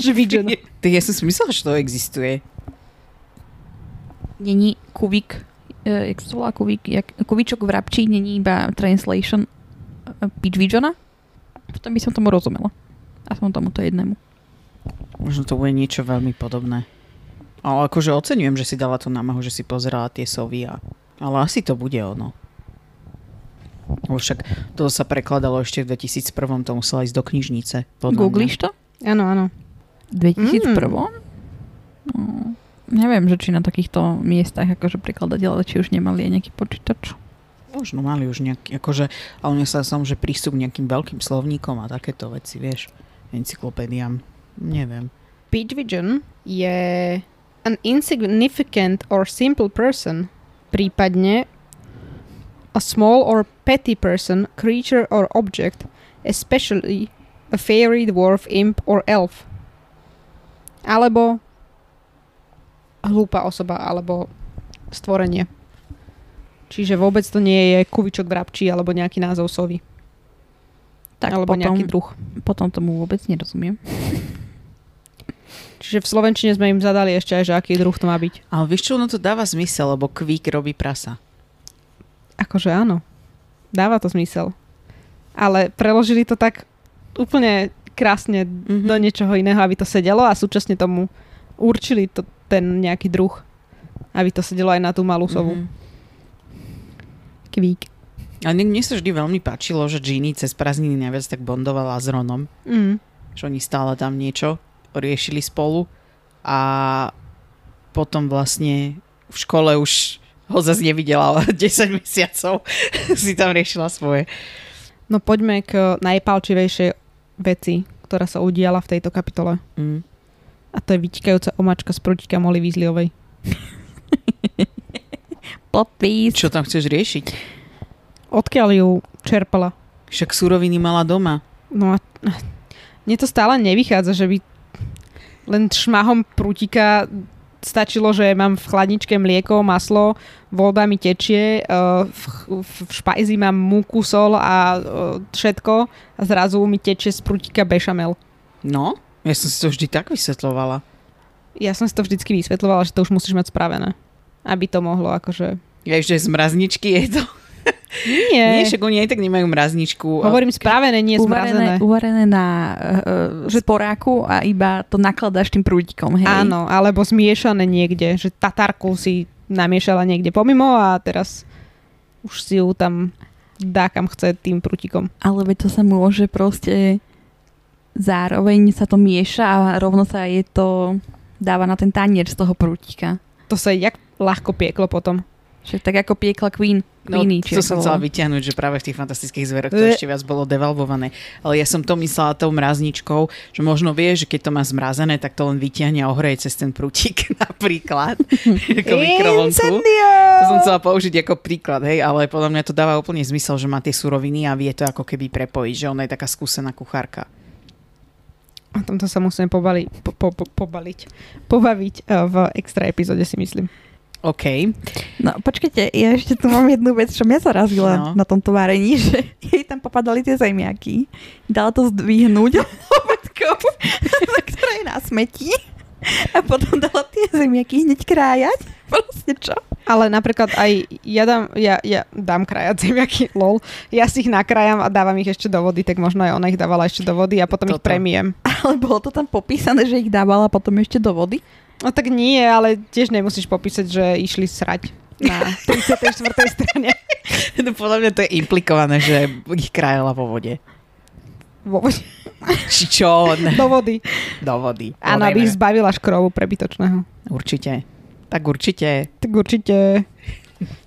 Speaker 2: [LAUGHS] Vision.
Speaker 1: Tak ja som si myslela, že to existuje.
Speaker 3: Není Kuvík, e, jak sa volá Kuvík, jak, Kuvíčok v rabči není iba translation e, Peach Visiona? Potom by som tomu rozumela. Aspoň tomuto jednému.
Speaker 1: Možno to bude niečo veľmi podobné. Ale akože oceňujem, že si dala tú námahu, že si pozerala tie sovy. A... Ale asi to bude ono. Však to sa prekladalo ešte v 2001, to musela ísť do knižnice.
Speaker 3: Googlíš to?
Speaker 2: Áno, áno.
Speaker 3: V 2001? No, neviem, že či na takýchto miestach akože prekladateľe, či už nemali aj nejaký počítač.
Speaker 1: Možno mali už nejaký, akože, ale mňa sa som, že prístup k nejakým veľkým slovníkom a takéto veci, vieš, encyklopédiám. Neviem.
Speaker 2: Peach Vision je an insignificant or simple person, prípadne a small or petty person, creature or object, especially a fairy, dwarf, imp or elf. Alebo hlúpa osoba, alebo stvorenie. Čiže vôbec to nie je kuvičok vrabčí alebo nejaký názov sovy.
Speaker 3: Tak
Speaker 2: alebo
Speaker 3: potom,
Speaker 2: nejaký druh.
Speaker 3: potom tomu vôbec nerozumiem. [LAUGHS]
Speaker 2: Čiže v Slovenčine sme im zadali ešte aj, že aký druh to má byť.
Speaker 1: Ale vieš čo, ono to dáva zmysel, lebo kvík robí prasa.
Speaker 2: Akože áno. Dáva to zmysel. Ale preložili to tak úplne krásne
Speaker 1: Mhm.
Speaker 2: do niečoho iného, aby to sedelo a súčasne tomu určili to, ten nejaký druh. Aby to sedelo aj na tú malú sovu.
Speaker 1: Mhm.
Speaker 2: Kvík.
Speaker 1: A mne, sa vždy veľmi páčilo, že Ginny cez prázdniny najviac tak bondovala s Ronom.
Speaker 2: Mm.
Speaker 1: Že oni stále tam niečo riešili spolu. A potom vlastne v škole už ho zase nevidela 10 [LAUGHS] mesiacov. [LAUGHS] si tam riešila svoje.
Speaker 2: No poďme k najpálčivejšej veci, ktorá sa udiala v tejto kapitole.
Speaker 1: Mm.
Speaker 2: A to je vytikajúca omačka z prútika Molly Weasleyovej. [LAUGHS]
Speaker 3: Plot.
Speaker 1: Čo tam chceš riešiť?
Speaker 2: Odkiaľ ju čerpala?
Speaker 1: Však suroviny mala doma.
Speaker 2: No a mne to stále nevychádza, že by len šmahom prútika stačilo, že mám v chladničke mlieko, maslo, voda mi tečie, eh, v, v, v špajzi mám múku, sol a eh, všetko a zrazu mi tečie z prútika bešamel.
Speaker 1: No, ja som si to vždy tak vysvetlovala.
Speaker 2: Ja som si to vždycky vysvetlovala, že to už musíš mať spravené. Aby to mohlo akože...
Speaker 1: Ja ešte z mrazničky je to.
Speaker 2: Nie,
Speaker 1: Nie, však oni aj tak nemajú mrazničku.
Speaker 2: hovorím spravené, nie
Speaker 3: uvarené,
Speaker 2: zmrazené.
Speaker 3: uvarené na uh, že sporáku a iba to nakladáš tým prúdikom, hej?
Speaker 2: Áno, alebo zmiešané niekde, že tatarku si namiešala niekde pomimo a teraz už si ju tam dá kam chce tým prútikom.
Speaker 3: Ale veď to sa môže proste zároveň sa to mieša a rovno sa je to dáva na ten tanier z toho prútika.
Speaker 2: To sa jak ľahko pieklo potom.
Speaker 3: Čiže tak ako piekla Queen.
Speaker 1: No,
Speaker 3: Queenie, či
Speaker 1: to som chcela vyťahnuť, že práve v tých fantastických zveroch to ešte viac bolo devalvované. Ale ja som to myslela tou mrazničkou, že možno vie, že keď to má zmrazené, tak to len vyťahne a ohreje cez ten prútik [LAUGHS] napríklad. [LAUGHS] ako mikrovlnku. To som chcela použiť ako príklad, hej, ale podľa mňa to dáva úplne zmysel, že má tie suroviny a vie to ako keby prepojiť, že ona je taká skúsená kuchárka.
Speaker 2: O tomto sa musíme pobali, po, po, po, pobaliť. Pobaviť uh, v extra epizóde si myslím.
Speaker 1: OK.
Speaker 3: No počkajte, ja ešte tu mám jednu vec, čo mňa zarazila
Speaker 1: No.
Speaker 3: na tomto varení, [LAUGHS] že jej tam popadali tie zemiaky. Dala to zdvihnúť [LAUGHS] obetkou, [LAUGHS] na ktorej na smeti. A potom dala tie zemiaky hneď krájať. Proste čo?
Speaker 2: Ale napríklad aj ja dám, ja, ja dám krajať zemiaky, lol. Ja si ich nakrájam a dávam ich ešte do vody, tak možno aj ona ich dávala ešte do vody a potom ich
Speaker 1: Toto.
Speaker 2: premiem.
Speaker 3: Ale bolo to tam popísané, že ich dávala potom ešte do vody?
Speaker 2: No tak nie, ale tiež nemusíš popísať, že išli srať na 34. strane. [LAUGHS]
Speaker 1: No, podľa mňa to je implikované, že ich krájala vo vode.
Speaker 2: Vo vode.
Speaker 1: Či čo? Ne. [LAUGHS]
Speaker 2: Do vody.
Speaker 1: Do vody.
Speaker 2: Áno, aby ich zbavila škrobu prebytočného.
Speaker 1: Určite. Tak určite.
Speaker 2: Tak určite...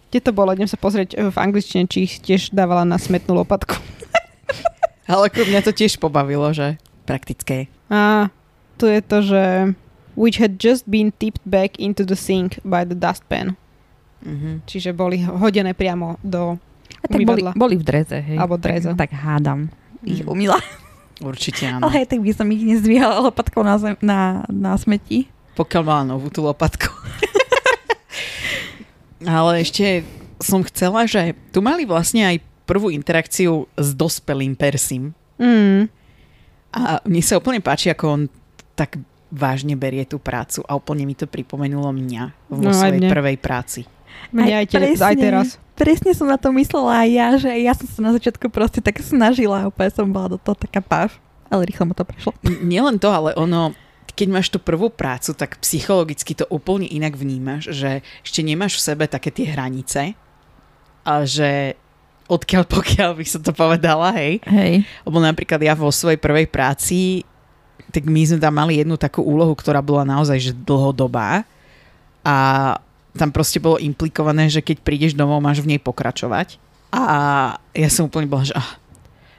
Speaker 2: Kde to bolo? Idem sa pozrieť eh, v angličtine, či ich tiež dávala na smetnú lopatku. [LAUGHS]
Speaker 1: Ale ako mňa to tiež pobavilo, že praktické.
Speaker 2: A tu je to, že which had just been tipped back into the sink by the dustpan.
Speaker 1: Mhm.
Speaker 2: Čiže boli hodené priamo do...
Speaker 3: A tak boli,
Speaker 2: Umývadla.
Speaker 3: boli v dreze, hej.
Speaker 2: Alebo dreze.
Speaker 3: Tak, tak hádam. Ich
Speaker 1: Mm.
Speaker 3: umila.
Speaker 1: Určite [LAUGHS] áno.
Speaker 3: Ale tak by som ich nezdvíhala lopatkou na, zem, na, na smeti.
Speaker 1: Pokiaľ mala novú tú lopatku. [LAUGHS] Ale ešte som chcela, že tu mali vlastne aj prvú interakciu s dospelým Persim.
Speaker 2: Mm.
Speaker 1: A mne sa úplne páči, ako on tak vážne berie tú prácu a úplne mi to pripomenulo mňa vo
Speaker 2: No, aj
Speaker 1: svojej
Speaker 2: mne.
Speaker 1: prvej práci.
Speaker 2: Mne aj, te, aj
Speaker 3: presne,
Speaker 2: teraz.
Speaker 3: Presne som na to myslela aj ja, že ja som sa na začiatku proste tak snažila a úplne som bola do toho taká páš. Ale rýchlo mu to prešlo.
Speaker 1: Nielen to, ale ono, keď máš tú prvú prácu, tak psychologicky to úplne inak vnímaš, že ešte nemáš v sebe také tie hranice a že odkiaľ [LAUGHS] pokiaľ by som to povedala, hej.
Speaker 3: Hej.
Speaker 1: Lebo napríklad ja vo svojej prvej práci, tak my sme tam mali jednu takú úlohu, ktorá bola naozaj že dlhodobá a tam proste bolo implikované, že keď prídeš domov, máš v nej pokračovať. A ja som úplne bola, že ah,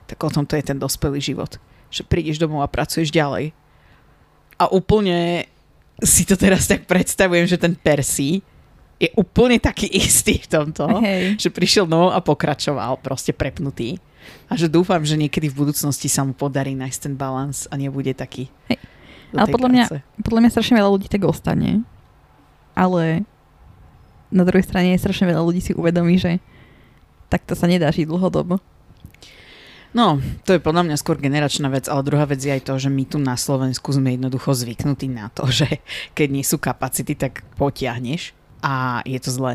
Speaker 1: tak o tom to je ten dospelý život. Že prídeš domov a pracuješ ďalej. A úplne si to teraz tak predstavujem, že ten Percy je úplne taký istý v tomto
Speaker 3: Hej.
Speaker 1: že prišiel domov a pokračoval, proste prepnutý. A že dúfam, že niekedy v budúcnosti sa mu podarí nájsť ten balans a nebude taký.
Speaker 3: Hej. Ale podľa mňa-
Speaker 1: práce.
Speaker 3: Podľa mňa strašne veľa ľudí tak ostane. Ale na druhej strane je strašne veľa ľudí si uvedomí, že takto sa nedá žiť dlhodobo.
Speaker 1: No, to je podľa mňa skôr generačná vec, ale druhá vec je aj to, že my tu na Slovensku sme jednoducho zvyknutí na to, [LAUGHS] že keď nie sú kapacity, tak potiahneš a je to zlé.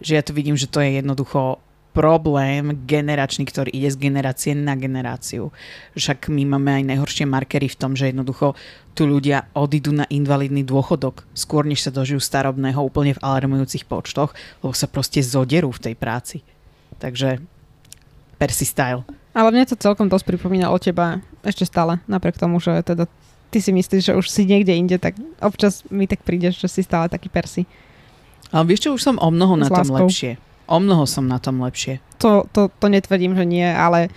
Speaker 1: Že ja tu vidím, že to je jednoducho problém generačný, ktorý ide z generácie na generáciu. Však my máme aj najhoršie markery v tom, že jednoducho tu ľudia odídu na invalidný dôchodok skôr, než sa dožijú starobného úplne v alarmujúcich počtoch, lebo sa proste zoderú v tej práci. Takže Percy style.
Speaker 2: Ale mne to celkom dosť pripomína o teba ešte stále, napriek tomu, že teda ty si myslíš, že už si niekde inde, tak občas mi tak prídeš, že si stále taký Percy.
Speaker 1: Ale vieš čo, už som o mnoho na tom
Speaker 2: láskou.
Speaker 1: lepšie. O mnoho som na tom lepšie.
Speaker 2: To, to, to netvrdím, že nie, ale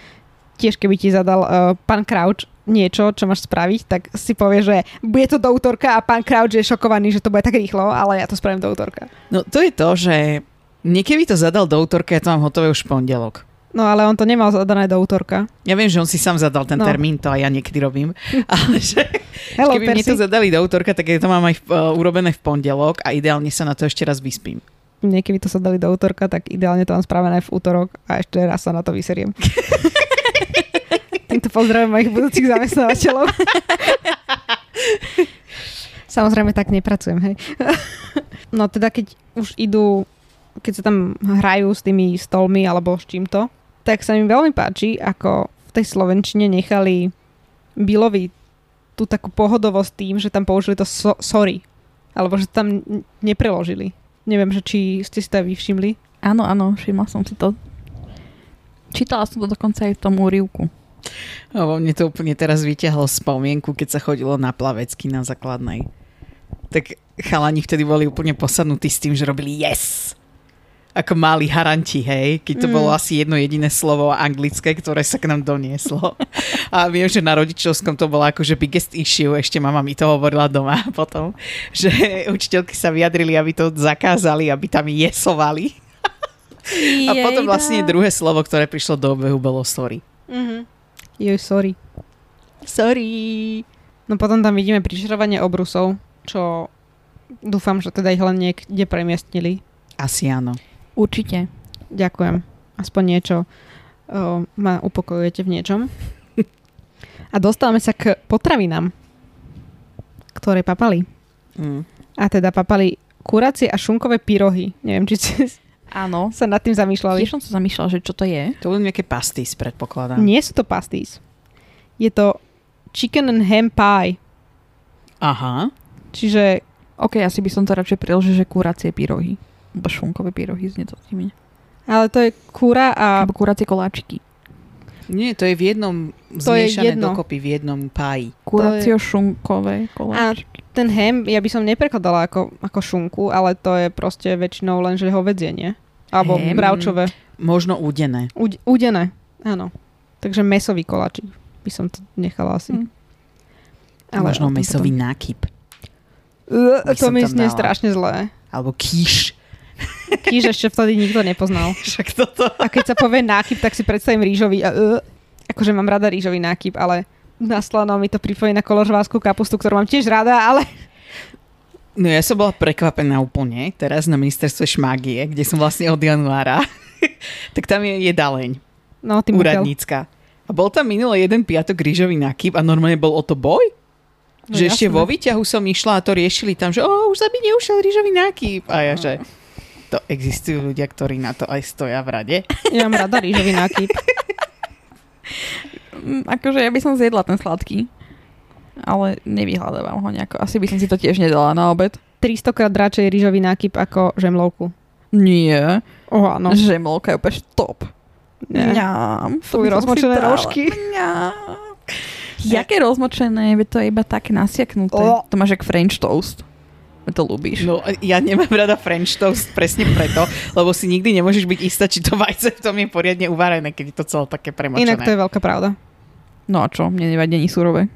Speaker 2: tiež keby ti zadal uh, pán Crouch niečo, čo máš spraviť, tak si povie, že bude to do útorka a pán Crouch je šokovaný, že to bude tak rýchlo, ale ja to spravím do útorka.
Speaker 1: No to je to, že niekedy to zadal do útorka, ja to mám hotové už v pondelok.
Speaker 2: No ale on to nemal zadané do útorka.
Speaker 1: Ja viem, že on si sám zadal ten
Speaker 2: No.
Speaker 1: termín, to aj ja niekedy robím. [LAUGHS] Ale že
Speaker 2: Hello,
Speaker 1: keby mne
Speaker 2: Percy.
Speaker 1: to zadali do útorka, tak ja to mám aj uh, urobené v pondelok a ideálne sa na to ešte raz vyspím.
Speaker 2: Mne keby to sa dali do útorka, tak ideálne to mám spravené v útorok a ešte raz sa na to vyseriem. [LAUGHS] Týmto pozdravím mojich budúcich zamestnávateľov. Samozrejme tak nepracujem, hej. [LAUGHS] no teda keď už idú, keď sa tam hrajú s tými stolmi alebo s čímto, tak sa mi veľmi páči, ako v tej Slovenčine nechali Billovi tú takú pohodovosť tým, že tam použili to so, sorry. Alebo že tam nepreložili. Neviem, že či ste si to aj vy všimli.
Speaker 3: Áno, áno, všimla som si to. Čítala som to dokonca aj v tom úrivku.
Speaker 1: Lebo mne to úplne teraz vyťahlo spomienku, keď sa chodilo na plavecky na základnej. Tak chalani vtedy boli úplne posadnutí s tým, že robili yes. Ako mali haranti, hej, keď to
Speaker 2: Mm.
Speaker 1: bolo asi jedno jediné slovo anglické, ktoré sa k nám donieslo. [LAUGHS] A viem, že na rodičovskom to bolo akože biggest issue, ešte mama mi to hovorila doma [LAUGHS] potom, že učiteľky sa vyjadrili, aby to zakázali, aby tam jesovali. A potom vlastne druhé slovo, ktoré prišlo do obehu, bolo sorry.
Speaker 2: Mm-hmm. Sorry.
Speaker 1: Sorry.
Speaker 2: No potom tam vidíme pričarovanie obrusov, čo dúfam, že teda ich len niekde premiestnili.
Speaker 1: Asi áno.
Speaker 3: Určite.
Speaker 2: Ďakujem. Aspoň niečo uh, ma upokojujete v niečom. A dostávame sa k potravinám, ktoré papali.
Speaker 1: Mm.
Speaker 2: A teda papali kuracie a šunkové pyrohy. Neviem, či ste
Speaker 3: Áno.
Speaker 2: sa nad tým zamýšľali.
Speaker 3: Tiež som sa zamýšľala, že čo to je.
Speaker 1: To budú nejaké pastis, predpokladám.
Speaker 2: Nie sú to pasties. Je to chicken and ham pie.
Speaker 1: Aha.
Speaker 2: Čiže
Speaker 3: OK, asi by som to radšej priložil, že kuracie pyrohy. Šunkové pyrohy, to divne.
Speaker 2: ale to je kúra a
Speaker 3: Alebo kuracie koláčiky.
Speaker 1: Nie, to je v jednom
Speaker 2: To je
Speaker 1: zmiešané
Speaker 2: jedno.
Speaker 1: dokopy, v jednom páji.
Speaker 3: Kuracio šunkové koláčiky.
Speaker 2: ten ham, ja by som neprekladala ako, ako šunku, ale to je proste väčšinou len, že hovedzie, nie? Alebo
Speaker 3: Ham.
Speaker 2: bravčové.
Speaker 1: Možno údené.
Speaker 2: Uď, udené, áno. Takže mesový koláčik by som to nechala asi.
Speaker 3: Hm.
Speaker 1: Možno
Speaker 2: o tom
Speaker 1: mesový
Speaker 2: potom.
Speaker 1: nákyp.
Speaker 2: Uh, to mi znie strašne zlé.
Speaker 1: Alebo kýš.
Speaker 2: Kýž ešte vtedy nikto nepoznal. [LAUGHS]
Speaker 1: Však toto.
Speaker 2: A keď sa povie nákyp, tak si predstavím rýžový. A, uh, akože mám rada rýžový nákyp, ale na slano mi to pripojí na koložváskú kapustu, ktorú mám tiež rada, ale
Speaker 1: No ja som bola prekvapená úplne teraz na ministerstve šmágie, kde som vlastne od januára. [LAUGHS] tak tam je jedaleň
Speaker 2: no, úradník.
Speaker 1: úradnícka. A bol tam minulý jeden piatok rýžový nákyp a normálne bol o to boj.
Speaker 2: No
Speaker 1: že ešte
Speaker 2: jasné.
Speaker 1: vo výťahu som išla a to riešili tam, že o, už sa mi neušiel rýžový nákyp. A ja, že to existujú ľudia, ktorí na to aj stoja v rade.
Speaker 2: Ja mám rada rýžový nákyp.
Speaker 3: Mm, Akože ja by som zjedla ten sladký. Ale nevyhľadávam ho nejako. Asi by som si to tiež nedala na obed.
Speaker 2: 300 krát radšej rýžový nákyp ako žemlovku.
Speaker 3: Nie.
Speaker 2: Oh, áno.
Speaker 3: No. Žemlovka je úplne top.
Speaker 2: Nie.
Speaker 3: Ňam.
Speaker 2: Fuj, rozmočené rožky.
Speaker 3: Ňam. Jaké rozmočené, veď to je iba také nasiaknuté.
Speaker 2: O.
Speaker 3: To máš jak French toast. To ľúbiš.
Speaker 1: No ja nemám rada French toast presne preto, lebo si nikdy nemôžeš byť istá, či to vajce v tom je poriadne uvarené, keď je to celé také premočené.
Speaker 2: Inak to je veľká pravda.
Speaker 3: No a čo? Mne nevadí ani surové.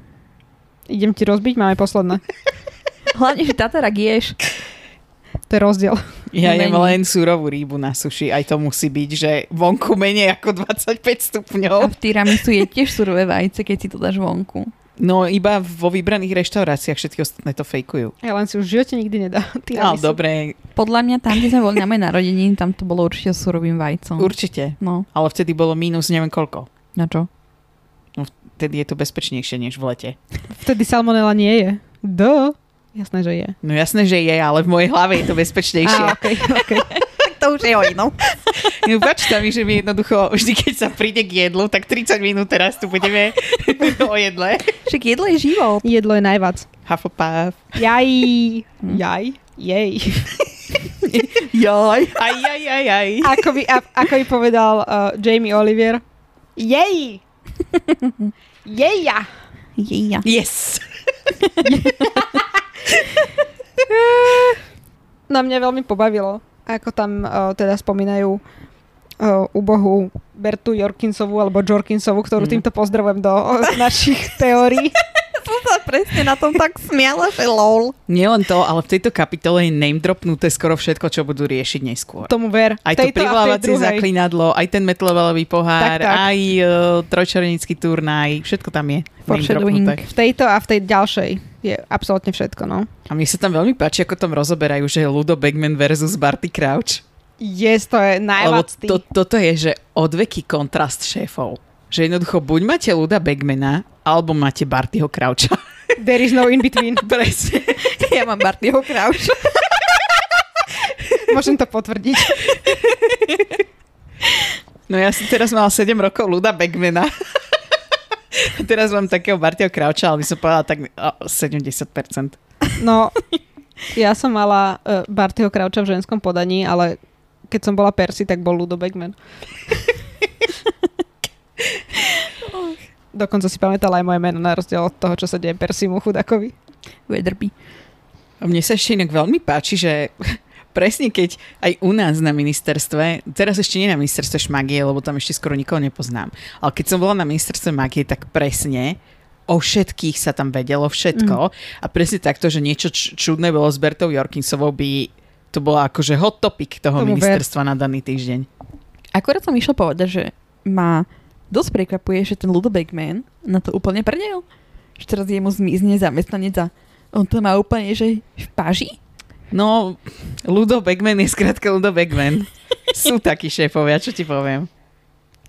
Speaker 2: Idem ti rozbiť, máme posledné. [LAUGHS]
Speaker 3: Hlavne, že tatarak ješ.
Speaker 2: To je rozdiel.
Speaker 1: Ja jem len súrovú rýbu na suši, aj to musí byť, že vonku menej ako 25 stupňov.
Speaker 3: A v tiramisu je tiež surové vajce, keď si to dáš vonku.
Speaker 1: No iba vo vybraných reštauráciách všetky ostatné to fejkujú.
Speaker 2: Ja len si už v živote nikdy nedá. [LAUGHS]
Speaker 1: Ale dobre,
Speaker 3: Podľa mňa tam, kde sme boli na mojej narodení, tam to bolo určite s surovým vajcom.
Speaker 1: určite.
Speaker 3: No,
Speaker 1: Ale vtedy bolo mínus neviem koľko.
Speaker 3: na čo?
Speaker 1: Vtedy je to bezpečnejšie než v lete.
Speaker 2: Vtedy salmonela nie je. Do. Jasné, že je.
Speaker 1: No jasné, že je, ale v mojej hlave je to [LAUGHS] bezpečnejšie.
Speaker 2: Á, okay, okay. [LAUGHS]
Speaker 3: To už je o inom. [LAUGHS]
Speaker 1: No páči sa mi, že my jednoducho, vždy keď sa príde k jedlu, tak 30 minút teraz tu budeme [LAUGHS] o jedle.
Speaker 3: Však jedlo je život.
Speaker 2: Jedlo je najvac.
Speaker 1: Hufflepuff.
Speaker 2: Jaj. Jaj. Jej. [LAUGHS]
Speaker 3: Joj.
Speaker 1: Aj, aj, aj, aj.
Speaker 2: Ako by, a, ako by povedal uh, Jamie Oliver. Jej. Jeja.
Speaker 3: Jeja.
Speaker 1: Yes.
Speaker 2: Na mňa veľmi pobavilo, ako tam uh, teda spomínajú uh, ubohú Bertu Jorkinsovu alebo Jorkinsovu, ktorú
Speaker 1: Mhm.
Speaker 2: týmto pozdravujem do uh, [LAUGHS] našich teórií. [LAUGHS]
Speaker 3: Som sa presne na tom tak smiala, že lol.
Speaker 1: Nielen to, ale v tejto kapitole je name dropnuté skoro všetko, čo budú riešiť neskôr.
Speaker 2: Tomu ver.
Speaker 1: Aj to privlávacie zaklinadlo, aj ten metlovelový pohár,
Speaker 2: Tak, tak.
Speaker 1: aj uh, trojčerenický turnaj, všetko tam je. name
Speaker 3: Foreshadowing.
Speaker 1: dropnuté.
Speaker 2: V tejto a v tej ďalšej je absolútne všetko, no.
Speaker 1: A mne sa tam veľmi páči, ako tam rozoberajú, že Ludo Bagman versus Barty Crouch.
Speaker 2: Yes, to je
Speaker 1: Lebo
Speaker 2: najvactý.
Speaker 1: to, toto je, že odveký kontrast šéfov. Že jednoducho buď máte Luda Bagmana, alebo máte Bartyho Croucha. [LAUGHS]
Speaker 2: There is no in between. [LAUGHS]
Speaker 1: Presne.
Speaker 3: Ja mám Bartyho Crouch. [LAUGHS]
Speaker 2: Môžem to potvrdiť.
Speaker 1: No ja som teraz mal 7 rokov Luda Bagmana. [LAUGHS] Teraz mám takého Bartyho Croucha, ale by som povedala tak o, 70%.
Speaker 2: No, ja som mala uh, Bartyho Croucha v ženskom podaní, ale keď som bola Percy, tak bol Ludo Bagman. [LAUGHS] Dokonca si pamätala aj moje meno na rozdiel od toho, čo sa deje Persimu chudakovi.
Speaker 3: Weatherby.
Speaker 1: A mne sa ešte inak veľmi páči, že presne keď aj u nás na ministerstve, teraz ešte nie na ministerstve šmagie, lebo tam ešte skoro nikoho nepoznám, ale keď som bola na ministerstve magie, tak presne o všetkých sa tam vedelo všetko a presne takto, že niečo č- čudné bolo s Bertou Jorkinsovou by to bolo akože hot topic toho
Speaker 2: Tomu ver.
Speaker 1: ministerstva na daný týždeň.
Speaker 3: Akorát som išla povedať, že ma dosť prekvapuje, že ten Ludo Bagman na to úplne prdel. Že teraz jemu zmizne zamestnanec a on to má úplne, že v paži.
Speaker 1: No, Ludo Bagman je skrátka Ludo Bagman. Sú takí šéfovia, čo ti poviem.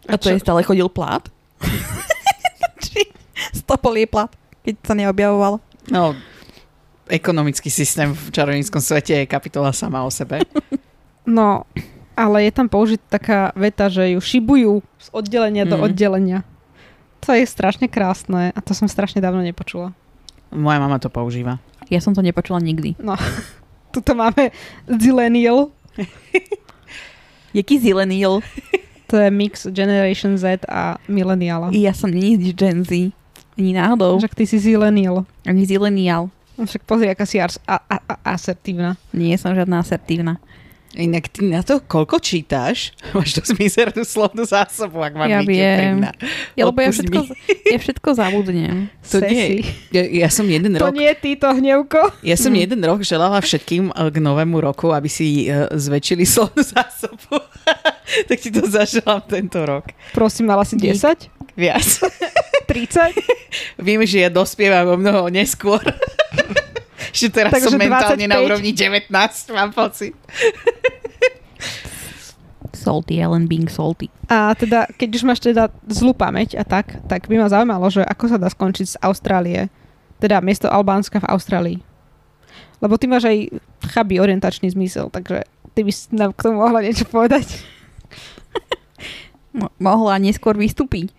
Speaker 3: A to je stále chodil plát. Či stopol jej plat, keď sa neobjavoval.
Speaker 1: No, ekonomický systém v čarovníckom svete je kapitola sama o sebe.
Speaker 2: No, ale je tam použitá taká veta, že ju šibujú z oddelenia mm. do
Speaker 1: Mhm.
Speaker 2: oddelenia. To je strašne krásne a to som strašne dávno nepočula.
Speaker 1: Moja mama to používa.
Speaker 3: Ja som to nepočula nikdy.
Speaker 2: Tuto máme zillennial,
Speaker 3: Jaký zilenial?
Speaker 2: to je mix Generation Z a millenniala.
Speaker 3: Ja som nie nič Gen Z. Ani náhodou.
Speaker 2: Však ty si zillennial.
Speaker 3: Ani zilenial.
Speaker 2: No Však pozri, aká si a, a, a, asertívna.
Speaker 3: Nie som žiadna asertívna.
Speaker 1: Inak ty na to, koľko čítaš, [LAUGHS] máš dosť mizernú slovnú zásobu, ak mám
Speaker 3: Ja
Speaker 1: byť
Speaker 3: viem. Ja, lebo ja všetko, ja všetko zabudnem. [LAUGHS]
Speaker 1: To nie, ja, ja som jeden
Speaker 2: To
Speaker 1: rok,
Speaker 2: nie je týto hnevko.
Speaker 1: ja som
Speaker 3: Mm.
Speaker 1: jeden rok želala všetkým eh, k novému roku, aby si eh, zväčšili [LAUGHS] slovnú zásobu. tak ti to zaželám tento rok.
Speaker 2: Prosím, mala si
Speaker 3: Dík.
Speaker 2: 10?
Speaker 1: Viac.
Speaker 2: 30?
Speaker 1: Viem, že ja dospievam o mnoho neskôr. Že teraz
Speaker 2: Takže
Speaker 1: som mentálne na
Speaker 2: 25.
Speaker 1: úrovni 19, mám pocit.
Speaker 3: Salty, Ellen being salty.
Speaker 2: A teda, keď už máš teda zlú pamäť a tak, tak by ma zaujímalo, že ako sa dá skončiť z Austrálie, teda miesto Albánska v Austrálii. Lebo ty máš aj chabý orientačný zmysel, takže ty by si nám k tomu mohla niečo povedať.
Speaker 3: Mo- mohla neskôr vystúpiť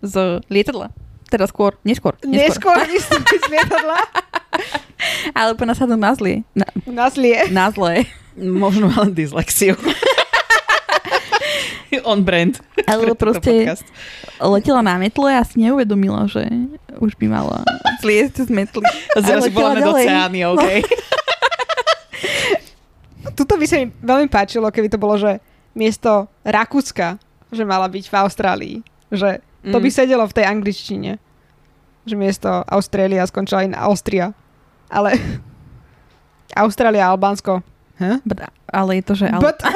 Speaker 3: z lietadla. Teda skôr, neskôr.
Speaker 2: Neskôr vystúpiť z lietadla [LAUGHS] [LAUGHS]
Speaker 3: Ale po nasadnú na zlie. Na,
Speaker 2: na zlie.
Speaker 3: na zlé.
Speaker 1: Možno len dyslexiu. [LAUGHS] On brand.
Speaker 3: Ale proste
Speaker 1: podcast.
Speaker 3: letela na metle a si neuvedomila, že už by mala zliesť z metly.
Speaker 1: Zrazu bola nad
Speaker 3: ďalej.
Speaker 1: oceány, OK? [LAUGHS]
Speaker 2: Tuto by sa mi veľmi páčilo, keby to bolo, že miesto Rakúska, že mala byť v Austrálii. Že to by
Speaker 1: Mm.
Speaker 2: sedelo v tej angličtine. Že miesto Austrália skončila aj na Austria. Ale [LAUGHS] Austrália Albánsko. Huh?
Speaker 3: But, ale je to, že Al-
Speaker 2: But [LAUGHS]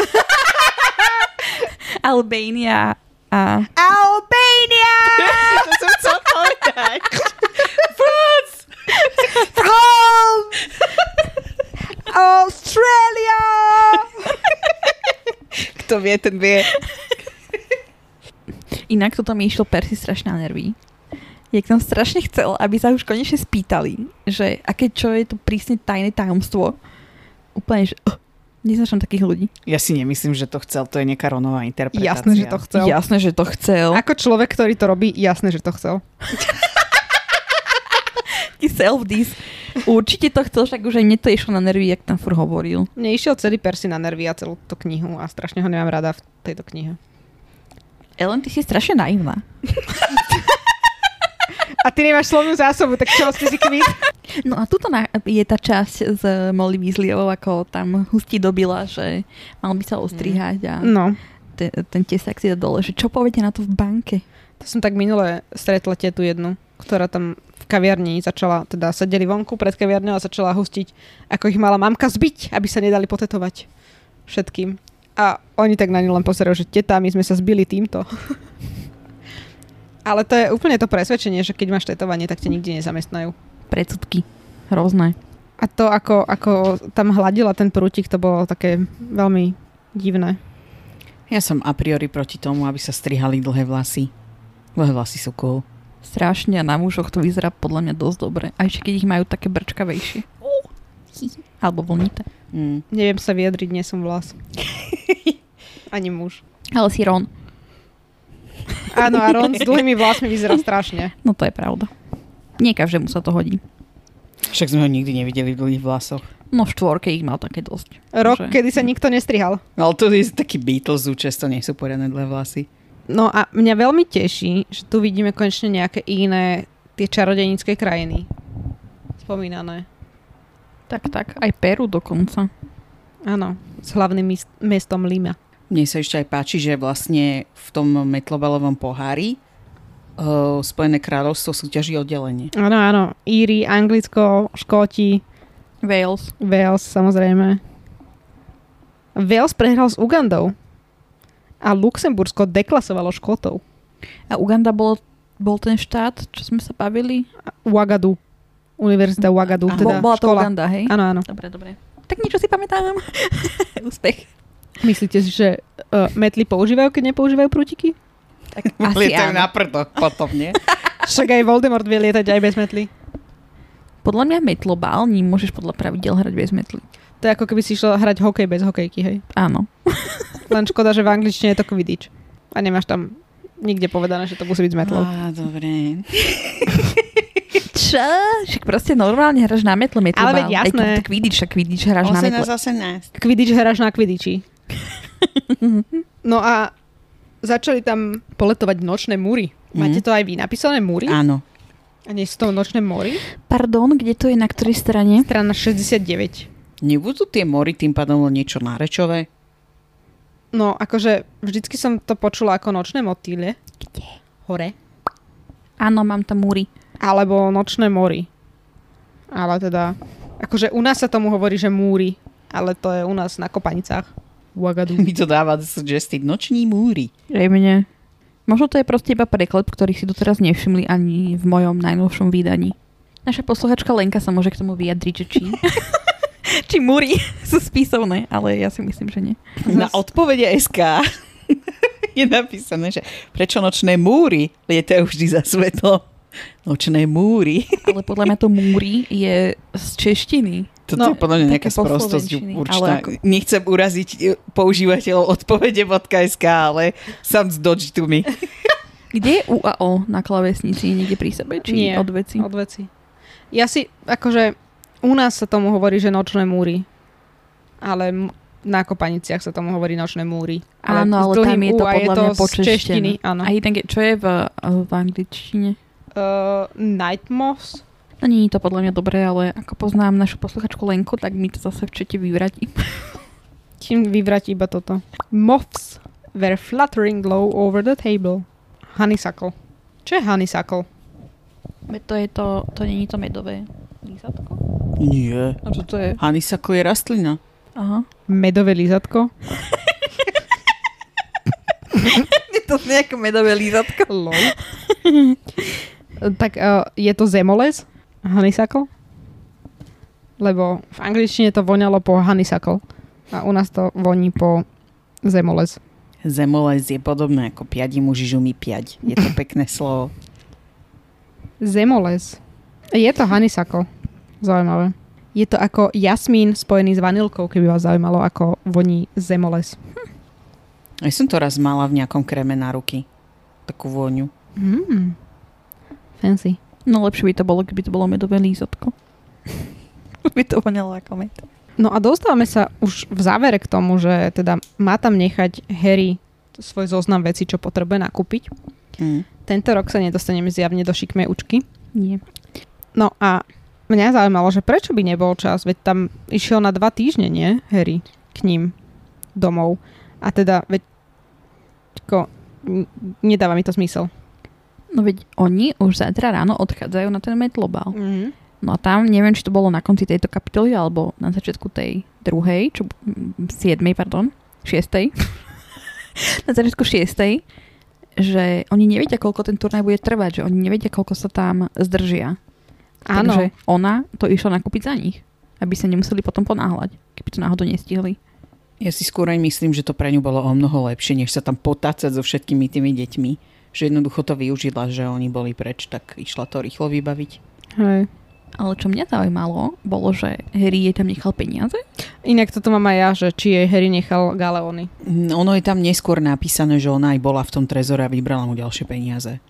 Speaker 3: Albania a
Speaker 2: Albania! [LAUGHS]
Speaker 1: to som chcel povedať.
Speaker 2: Home! Australia!
Speaker 1: Kto vie, ten vie.
Speaker 3: inak toto mi išlo Persi strašne na nervy. Jak som strašne chcel, aby sa už konečne spýtali, že aké čo je to prísne tajné tajomstvo. Úplne, že oh, neznačam takých ľudí.
Speaker 1: Ja si nemyslím, že to chcel, to je nejaká ronová interpretácia.
Speaker 2: Jasné, že to chcel.
Speaker 3: Jasné, že to chcel.
Speaker 2: Ako človek, ktorý to robí, jasné, že to chcel. [LAUGHS]
Speaker 3: Taký self-dis. Určite to chcel, však už aj mne to išlo na nervy, jak tam fur hovoril.
Speaker 2: Mne išiel celý Persi na nervy a celú tú knihu a strašne ho nemám rada v tejto knihe.
Speaker 3: Ellen, ty si strašne naivná. [LAUGHS]
Speaker 2: A ty nemáš slovnú zásobu, tak čo ste si kvít? [LAUGHS]
Speaker 3: No a tuto je tá časť s Molly Weasleyovou, ako tam hustí dobila, že mal by sa ostrihať a
Speaker 2: No,
Speaker 3: te, ten tesák si dá dole, že čo poviete na to v banke?
Speaker 2: to som tak minule stretla tu jednu, ktorá tam v kaviarni začala, teda sedeli vonku pred kaviarňou a začala hustiť, ako ich mala mamka zbiť, aby sa nedali potetovať všetkým. A oni tak na ňu len pozerajú, že teta, my sme sa zbili týmto. [LAUGHS] Ale to je úplne to presvedčenie, že keď máš tetovanie, tak ťa nikde nezamestnajú.
Speaker 3: Predsudky. Hrozné.
Speaker 2: A to, ako, ako tam hladila ten prútik, to bolo také veľmi divné.
Speaker 1: Ja som a priori proti tomu, aby sa strihali dlhé vlasy. Dlhé vlasy sú cool.
Speaker 3: Strašne a na mužoch to vyzerá podľa mňa dosť dobre. Aj ešte keď ich majú také brčkavejšie. Alebo vlnité.
Speaker 1: Mm.
Speaker 2: Neviem sa vyjadriť, nie som vlas. [LAUGHS] Ani muž.
Speaker 3: Ale si Ron.
Speaker 2: Áno, a Ron s dlhými vlasmi vyzerá strašne.
Speaker 3: No to je pravda. Nie každému sa to hodí.
Speaker 1: Však sme ho nikdy nevideli v dlhých vlasoch.
Speaker 3: No v štvorke ich mal také dosť.
Speaker 2: Rok,
Speaker 3: Že-
Speaker 2: kedy sa nikto nestrihal.
Speaker 1: Ale to je taký Beatles, často nie sú poriadne dlhé vlasy.
Speaker 2: No a mňa veľmi teší, že tu vidíme konečne nejaké iné tie čarodejnícke krajiny. Spomínané.
Speaker 3: Tak, tak. Aj Peru dokonca.
Speaker 2: Áno, s hlavným mestom Lima.
Speaker 1: Mne sa ešte aj páči, že vlastne v tom metlobalovom pohári uh, Spojené kráľovstvo súťaží oddelenie.
Speaker 2: Áno, áno. Íri, Anglicko, Škóti,
Speaker 3: Wales.
Speaker 2: Wales samozrejme. Wales prehral s Ugandou. A Luxembursko deklasovalo Škótov.
Speaker 3: A Uganda bol, bol ten štát, čo sme sa bavili?
Speaker 2: Ouagadu. Univerzita Ouagadu.
Speaker 1: Aha.
Speaker 2: Teda
Speaker 3: Bo- bola to
Speaker 2: škola.
Speaker 3: Uganda, hej?
Speaker 2: Áno, áno.
Speaker 3: Dobre, dobre. Tak niečo si pamätám. [LAUGHS] Úspech.
Speaker 2: Myslíte si, že uh, metly používajú, keď nepoužívajú prútiky?
Speaker 3: Tak [LAUGHS] asi
Speaker 1: Lietajú
Speaker 3: áno.
Speaker 1: na prdo, potom nie? [LAUGHS]
Speaker 2: Však aj Voldemort vie lietať aj bez metly.
Speaker 3: Podľa mňa metlobal, ním môžeš podľa pravidel hrať bez metly.
Speaker 2: To je ako keby si išla hrať hokej bez hokejky, hej.
Speaker 3: Áno. [LAUGHS]
Speaker 2: Len škoda, že v angličtine je to Quidditch. A nemáš tam nikde povedané, že to musí byť s metlou.
Speaker 1: Á, dobre.
Speaker 3: Čo? Však proste normálne hráš na metle metlobal.
Speaker 2: Ale veď jasné.
Speaker 3: Aj Quidditch, však Quidditch hráš na metle.
Speaker 1: 18, 18.
Speaker 2: Quidditch hráš na Quidditchi. [LAUGHS] No a začali tam poletovať nočné múry. Máte to aj vy napísané múry?
Speaker 1: Áno.
Speaker 2: A nie sú to nočné múry?
Speaker 3: Pardon, kde to je, na ktorej strane?
Speaker 2: Strana 69.
Speaker 1: Nebudú tie mory tým pádom len niečo nárečové?
Speaker 2: No, akože vždycky som to počula ako nočné motýle.
Speaker 3: Kde?
Speaker 2: Hore.
Speaker 3: Áno, mám tam múry.
Speaker 2: Alebo nočné mory. Ale teda, akože u nás sa tomu hovorí, že múry. Ale to je u nás na kopanicách. Ouagadougou.
Speaker 1: Mi to dáva suggested noční múry.
Speaker 3: Aj mne. Možno to je proste iba preklep, ktorý si doteraz nevšimli ani v mojom najnovšom vydaní. Naša posluchačka Lenka sa môže k tomu vyjadriť, že či... [LAUGHS] či múry [LAUGHS] sú spisovné, ale ja si myslím, že nie.
Speaker 1: Na odpovede SK [LAUGHS] je napísané, že prečo nočné múry lietajú vždy za svetlo. Nočné múry.
Speaker 3: Ale podľa mňa to múry je z češtiny.
Speaker 1: Toto
Speaker 2: No,
Speaker 1: je podľa mňa nejaká sprostosť určitá.
Speaker 3: ale ako-
Speaker 1: Nechcem uraziť e, používateľov odpovede.sk, ale sam z Dodge tu mi. [LAUGHS]
Speaker 3: Kde je U a O na klavesnici? Niekde pri sebe? Či
Speaker 2: Nie.
Speaker 3: od veci?
Speaker 2: Od veci. Ja si, akože, u nás sa tomu hovorí, že nočné múry. Ale m- na kopaniciach sa tomu hovorí nočné múry.
Speaker 3: Áno, ale tam je to podľa
Speaker 2: to
Speaker 3: mňa počeštené.
Speaker 2: češtiny. Áno.
Speaker 3: A je- čo je v, v angličtine?
Speaker 2: Uh, night moths.
Speaker 3: No nie je to podľa mňa dobré, ale ako poznám našu posluchačku Lenku, tak mi to zase v čete vyvratí.
Speaker 2: Čím vyvratí iba toto. Moths were fluttering low over the table. Honeysuckle. Čo je honeysuckle?
Speaker 3: To je to, to není to medové lízatko?
Speaker 1: Nie.
Speaker 3: A čo to je?
Speaker 1: Honeysuckle je rastlina.
Speaker 3: Aha.
Speaker 2: Medové lízatko? [LAUGHS]
Speaker 3: Je to nejaké medové lízatko?
Speaker 2: Lol. tak uh, je to zemoles? Honeysuckle? Lebo v angličtine to voňalo po honeysuckle. A u nás to voní po zemoles.
Speaker 1: Zemoles je podobné ako piadi muži žumy piať. Je to pekné [LAUGHS] slovo.
Speaker 2: Zemoles. Je to honeysuckle. Zaujímavé. Je to ako jasmín spojený s vanilkou, keby vás zaujímalo, ako voní zemoles.
Speaker 1: Ja som to raz mala v nejakom kreme na ruky. Takú vôňu.
Speaker 2: Mm. Fancy.
Speaker 3: No lepšie by to bolo, keby to bolo medové lízatko. [LAUGHS] by to voňalo ako med.
Speaker 2: No a dostávame sa už v závere k tomu, že teda má tam nechať Harry svoj zoznam veci, čo potrebuje nakúpiť.
Speaker 1: Mm.
Speaker 2: Tento rok sa nedostaneme zjavne do šikmej učky.
Speaker 3: Nie.
Speaker 2: No a mňa zaujímalo, že prečo by nebol čas, veď tam išiel na dva týždne, nie, Harry, k ním domov. A teda, veď ko, nedáva mi to zmysel.
Speaker 3: No veď oni už zajtra ráno odchádzajú na ten metlobal.
Speaker 2: Mm-hmm.
Speaker 3: No a tam, neviem, či to bolo na konci tejto kapitoly, alebo na začiatku tej druhej, čo, mm, siedmej, pardon, šiestej. [LAUGHS] na začiatku šiestej, že oni nevedia, koľko ten turnaj bude trvať, že oni nevedia, koľko sa tam zdržia.
Speaker 2: Áno.
Speaker 3: Takže ona to išla nakúpiť za nich, aby sa nemuseli potom ponáhľať, keby to náhodou nestihli.
Speaker 1: Ja si skôr aj myslím, že to pre ňu bolo o mnoho lepšie, než sa tam potácať so všetkými tými deťmi. Že jednoducho to využila, že oni boli preč, tak išla to rýchlo vybaviť.
Speaker 2: Hej.
Speaker 3: Ale čo mňa zaujímalo, bolo, že Harry jej tam nechal peniaze.
Speaker 2: Inak toto mám aj ja, že či jej Harry nechal galeóny.
Speaker 1: Mm, Ono je tam neskôr napísané, že ona aj bola v tom trezore a vybrala mu ďalšie peniaze.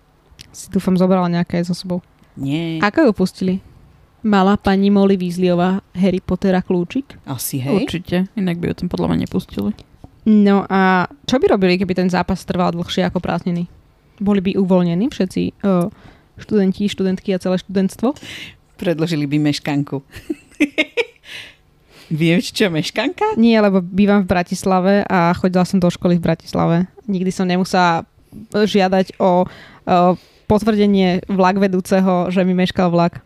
Speaker 2: Si dúfam zobrala nejaké so sebou.
Speaker 1: Nie,
Speaker 2: Ako ju pustili? Mala pani Molly Weasleyová Harry Pottera kľúčik?
Speaker 1: asi hej.
Speaker 3: Určite, inak by ju tam podľa mňa nepustili.
Speaker 2: No a čo by robili, keby ten zápas trval dlhšie ako prázdniny? Boli by uvoľnení všetci uh, študenti, študentky a celé študentstvo?
Speaker 1: Predložili by meškanku. [LAUGHS] Vieš, čo meškanka?
Speaker 2: Nie, lebo bývam v Bratislave a chodila som do školy v Bratislave. Nikdy som nemusela žiadať o, o potvrdenie vlak vedúceho, že mi meškal vlak.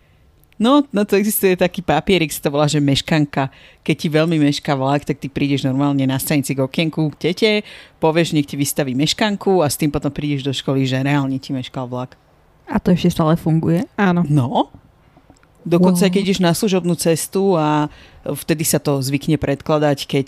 Speaker 1: No, na to existuje taký papierik, sa to volá, že meškanka. Keď ti veľmi mešká vlak, tak ty prídeš normálne na stanici k okienku k tete, povieš, nech ti vystaví meškanku a s tým potom prídeš do školy, že reálne ti meškal vlak.
Speaker 3: A to ešte stále funguje?
Speaker 2: Áno.
Speaker 1: No. Dokonca,
Speaker 3: Wow.
Speaker 1: keď ideš na služobnú cestu a vtedy sa to zvykne predkladať, keď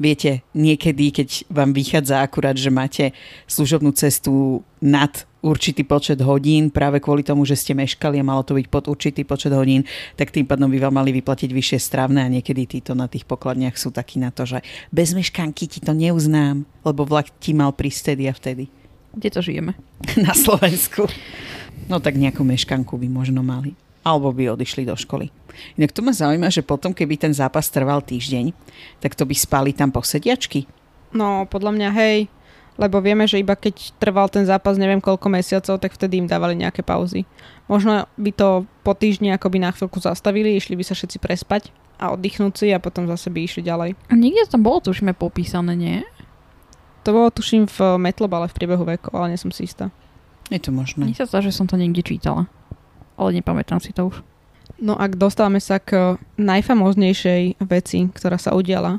Speaker 1: viete, niekedy, keď vám vychádza akurát, že máte služobnú cestu nad určitý počet hodín práve kvôli tomu, že ste meškali a malo to byť pod určitý počet hodín, tak tým pádom by vám mali vyplatiť vyššie strávne a niekedy títo na tých pokladniach sú takí na to, že bez meškanky ti to neuznám, lebo vlak ti mal prísť vtedy a vtedy.
Speaker 3: Kde to žijeme? [LAUGHS]
Speaker 1: Na Slovensku. No tak nejakú meškanku by možno mali. Alebo by odišli do školy. Inak to ma zaujíma, že potom, keby ten zápas trval týždeň, tak to by spali tam posediačky.
Speaker 2: No, podľa mňa hej, lebo vieme, že iba keď trval ten zápas neviem koľko mesiacov, tak vtedy im dávali nejaké pauzy. Možno by to po týždni akoby na chvíľku zastavili, išli by sa všetci prespať a oddychnúť si a potom zase by išli ďalej.
Speaker 3: A niekde tam bolo tušíme popísané, nie?
Speaker 2: To bolo tuším v Metlobale v priebehu vekov, ale nie som si istá.
Speaker 1: Je to možné.
Speaker 3: Mne sa zdá, že som to niekde čítala. Ale nepamätám si to už.
Speaker 2: No ak dostávame sa k najfamoznejšej veci, ktorá sa udiala,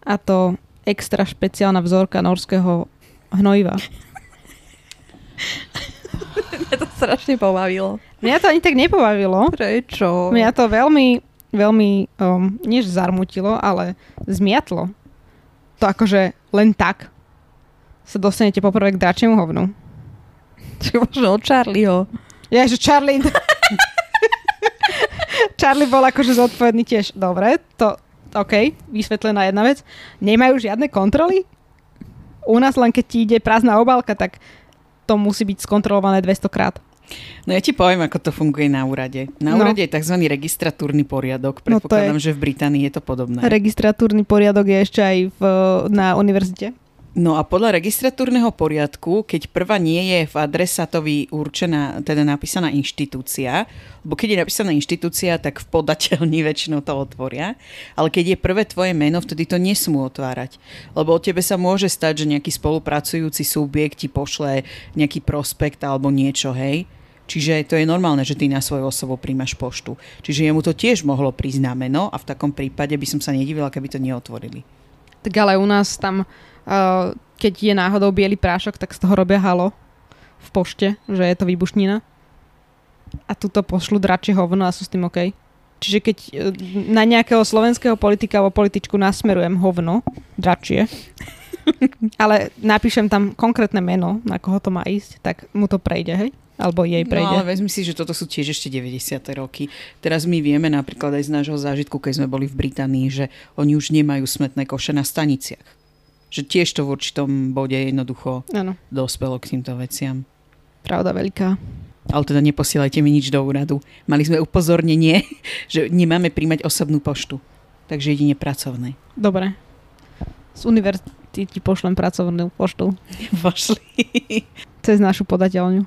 Speaker 2: a to extra špeciálna vzorka norského hnojiva. [LAUGHS]
Speaker 3: Mňa to strašne pobavilo.
Speaker 2: Mňa to ani tak nepobavilo.
Speaker 3: Prečo?
Speaker 2: Mňa to veľmi, veľmi, um, než zarmutilo, ale zmiatlo. To akože len tak sa dostanete poprvé k dračiemu hovnu.
Speaker 3: Či možno od Charlieho.
Speaker 2: Ja, že Charlie... [LAUGHS] Charlie bol akože zodpovedný tiež. Dobre, to, OK, vysvetlená jedna vec. Nemajú žiadne kontroly? U nás len keď ti ide prázdna obálka, tak to musí byť skontrolované 200 krát.
Speaker 1: No ja ti poviem, ako to funguje na úrade. Na
Speaker 2: No.
Speaker 1: úrade je tzv. registratúrny poriadok.
Speaker 2: No
Speaker 1: Predpokladám, že v Británii je to podobné.
Speaker 2: Registratúrny poriadok je ešte aj v, na univerzite.
Speaker 1: No a podľa registratúrneho poriadku, keď prvá nie je v adresátovi určená, teda napísaná inštitúcia, lebo keď je napísaná inštitúcia, tak v podateľni [LAUGHS] väčšinou to otvoria, ale keď je prvé tvoje meno, vtedy to nesmú otvárať. Lebo od tebe sa môže stať, že nejaký spolupracujúci subjekt ti pošle nejaký prospekt alebo niečo, hej. Čiže to je normálne, že ty na svoju osobu príjmaš poštu. Čiže jemu to tiež mohlo prísť na meno a v takom prípade by som sa nedivila, keby to neotvorili.
Speaker 2: Tak ale u nás tam, uh, keď je náhodou biely prášok, tak z toho robia halo v pošte, že je to výbušnina. A tuto pošlu dračie hovno a sú s tým OK. Čiže keď uh, na nejakého slovenského politika alebo političku nasmerujem hovno, dračie, [LAUGHS] ale napíšem tam konkrétne meno, na koho to má ísť, tak mu to prejde, hej? Alebo jej
Speaker 1: No
Speaker 2: prejde.
Speaker 1: ale vezmi si, že toto sú tiež ešte 90. roky. Teraz my vieme napríklad aj z nášho zážitku, keď sme boli v Británii, že oni už nemajú smetné koše na staniciach. Že tiež to v určitom bode jednoducho
Speaker 2: Áno,
Speaker 1: dospelo k týmto veciam.
Speaker 2: pravda veľká.
Speaker 1: Ale teda neposielajte mi nič do úradu. Mali sme upozornenie, [LAUGHS] že nemáme príjmať osobnú poštu. Takže jedine pracovné.
Speaker 2: Dobre. Z univerzity ti pošlem pracovnú poštu [LAUGHS]
Speaker 1: Vošli.
Speaker 2: cez našu podateľňu.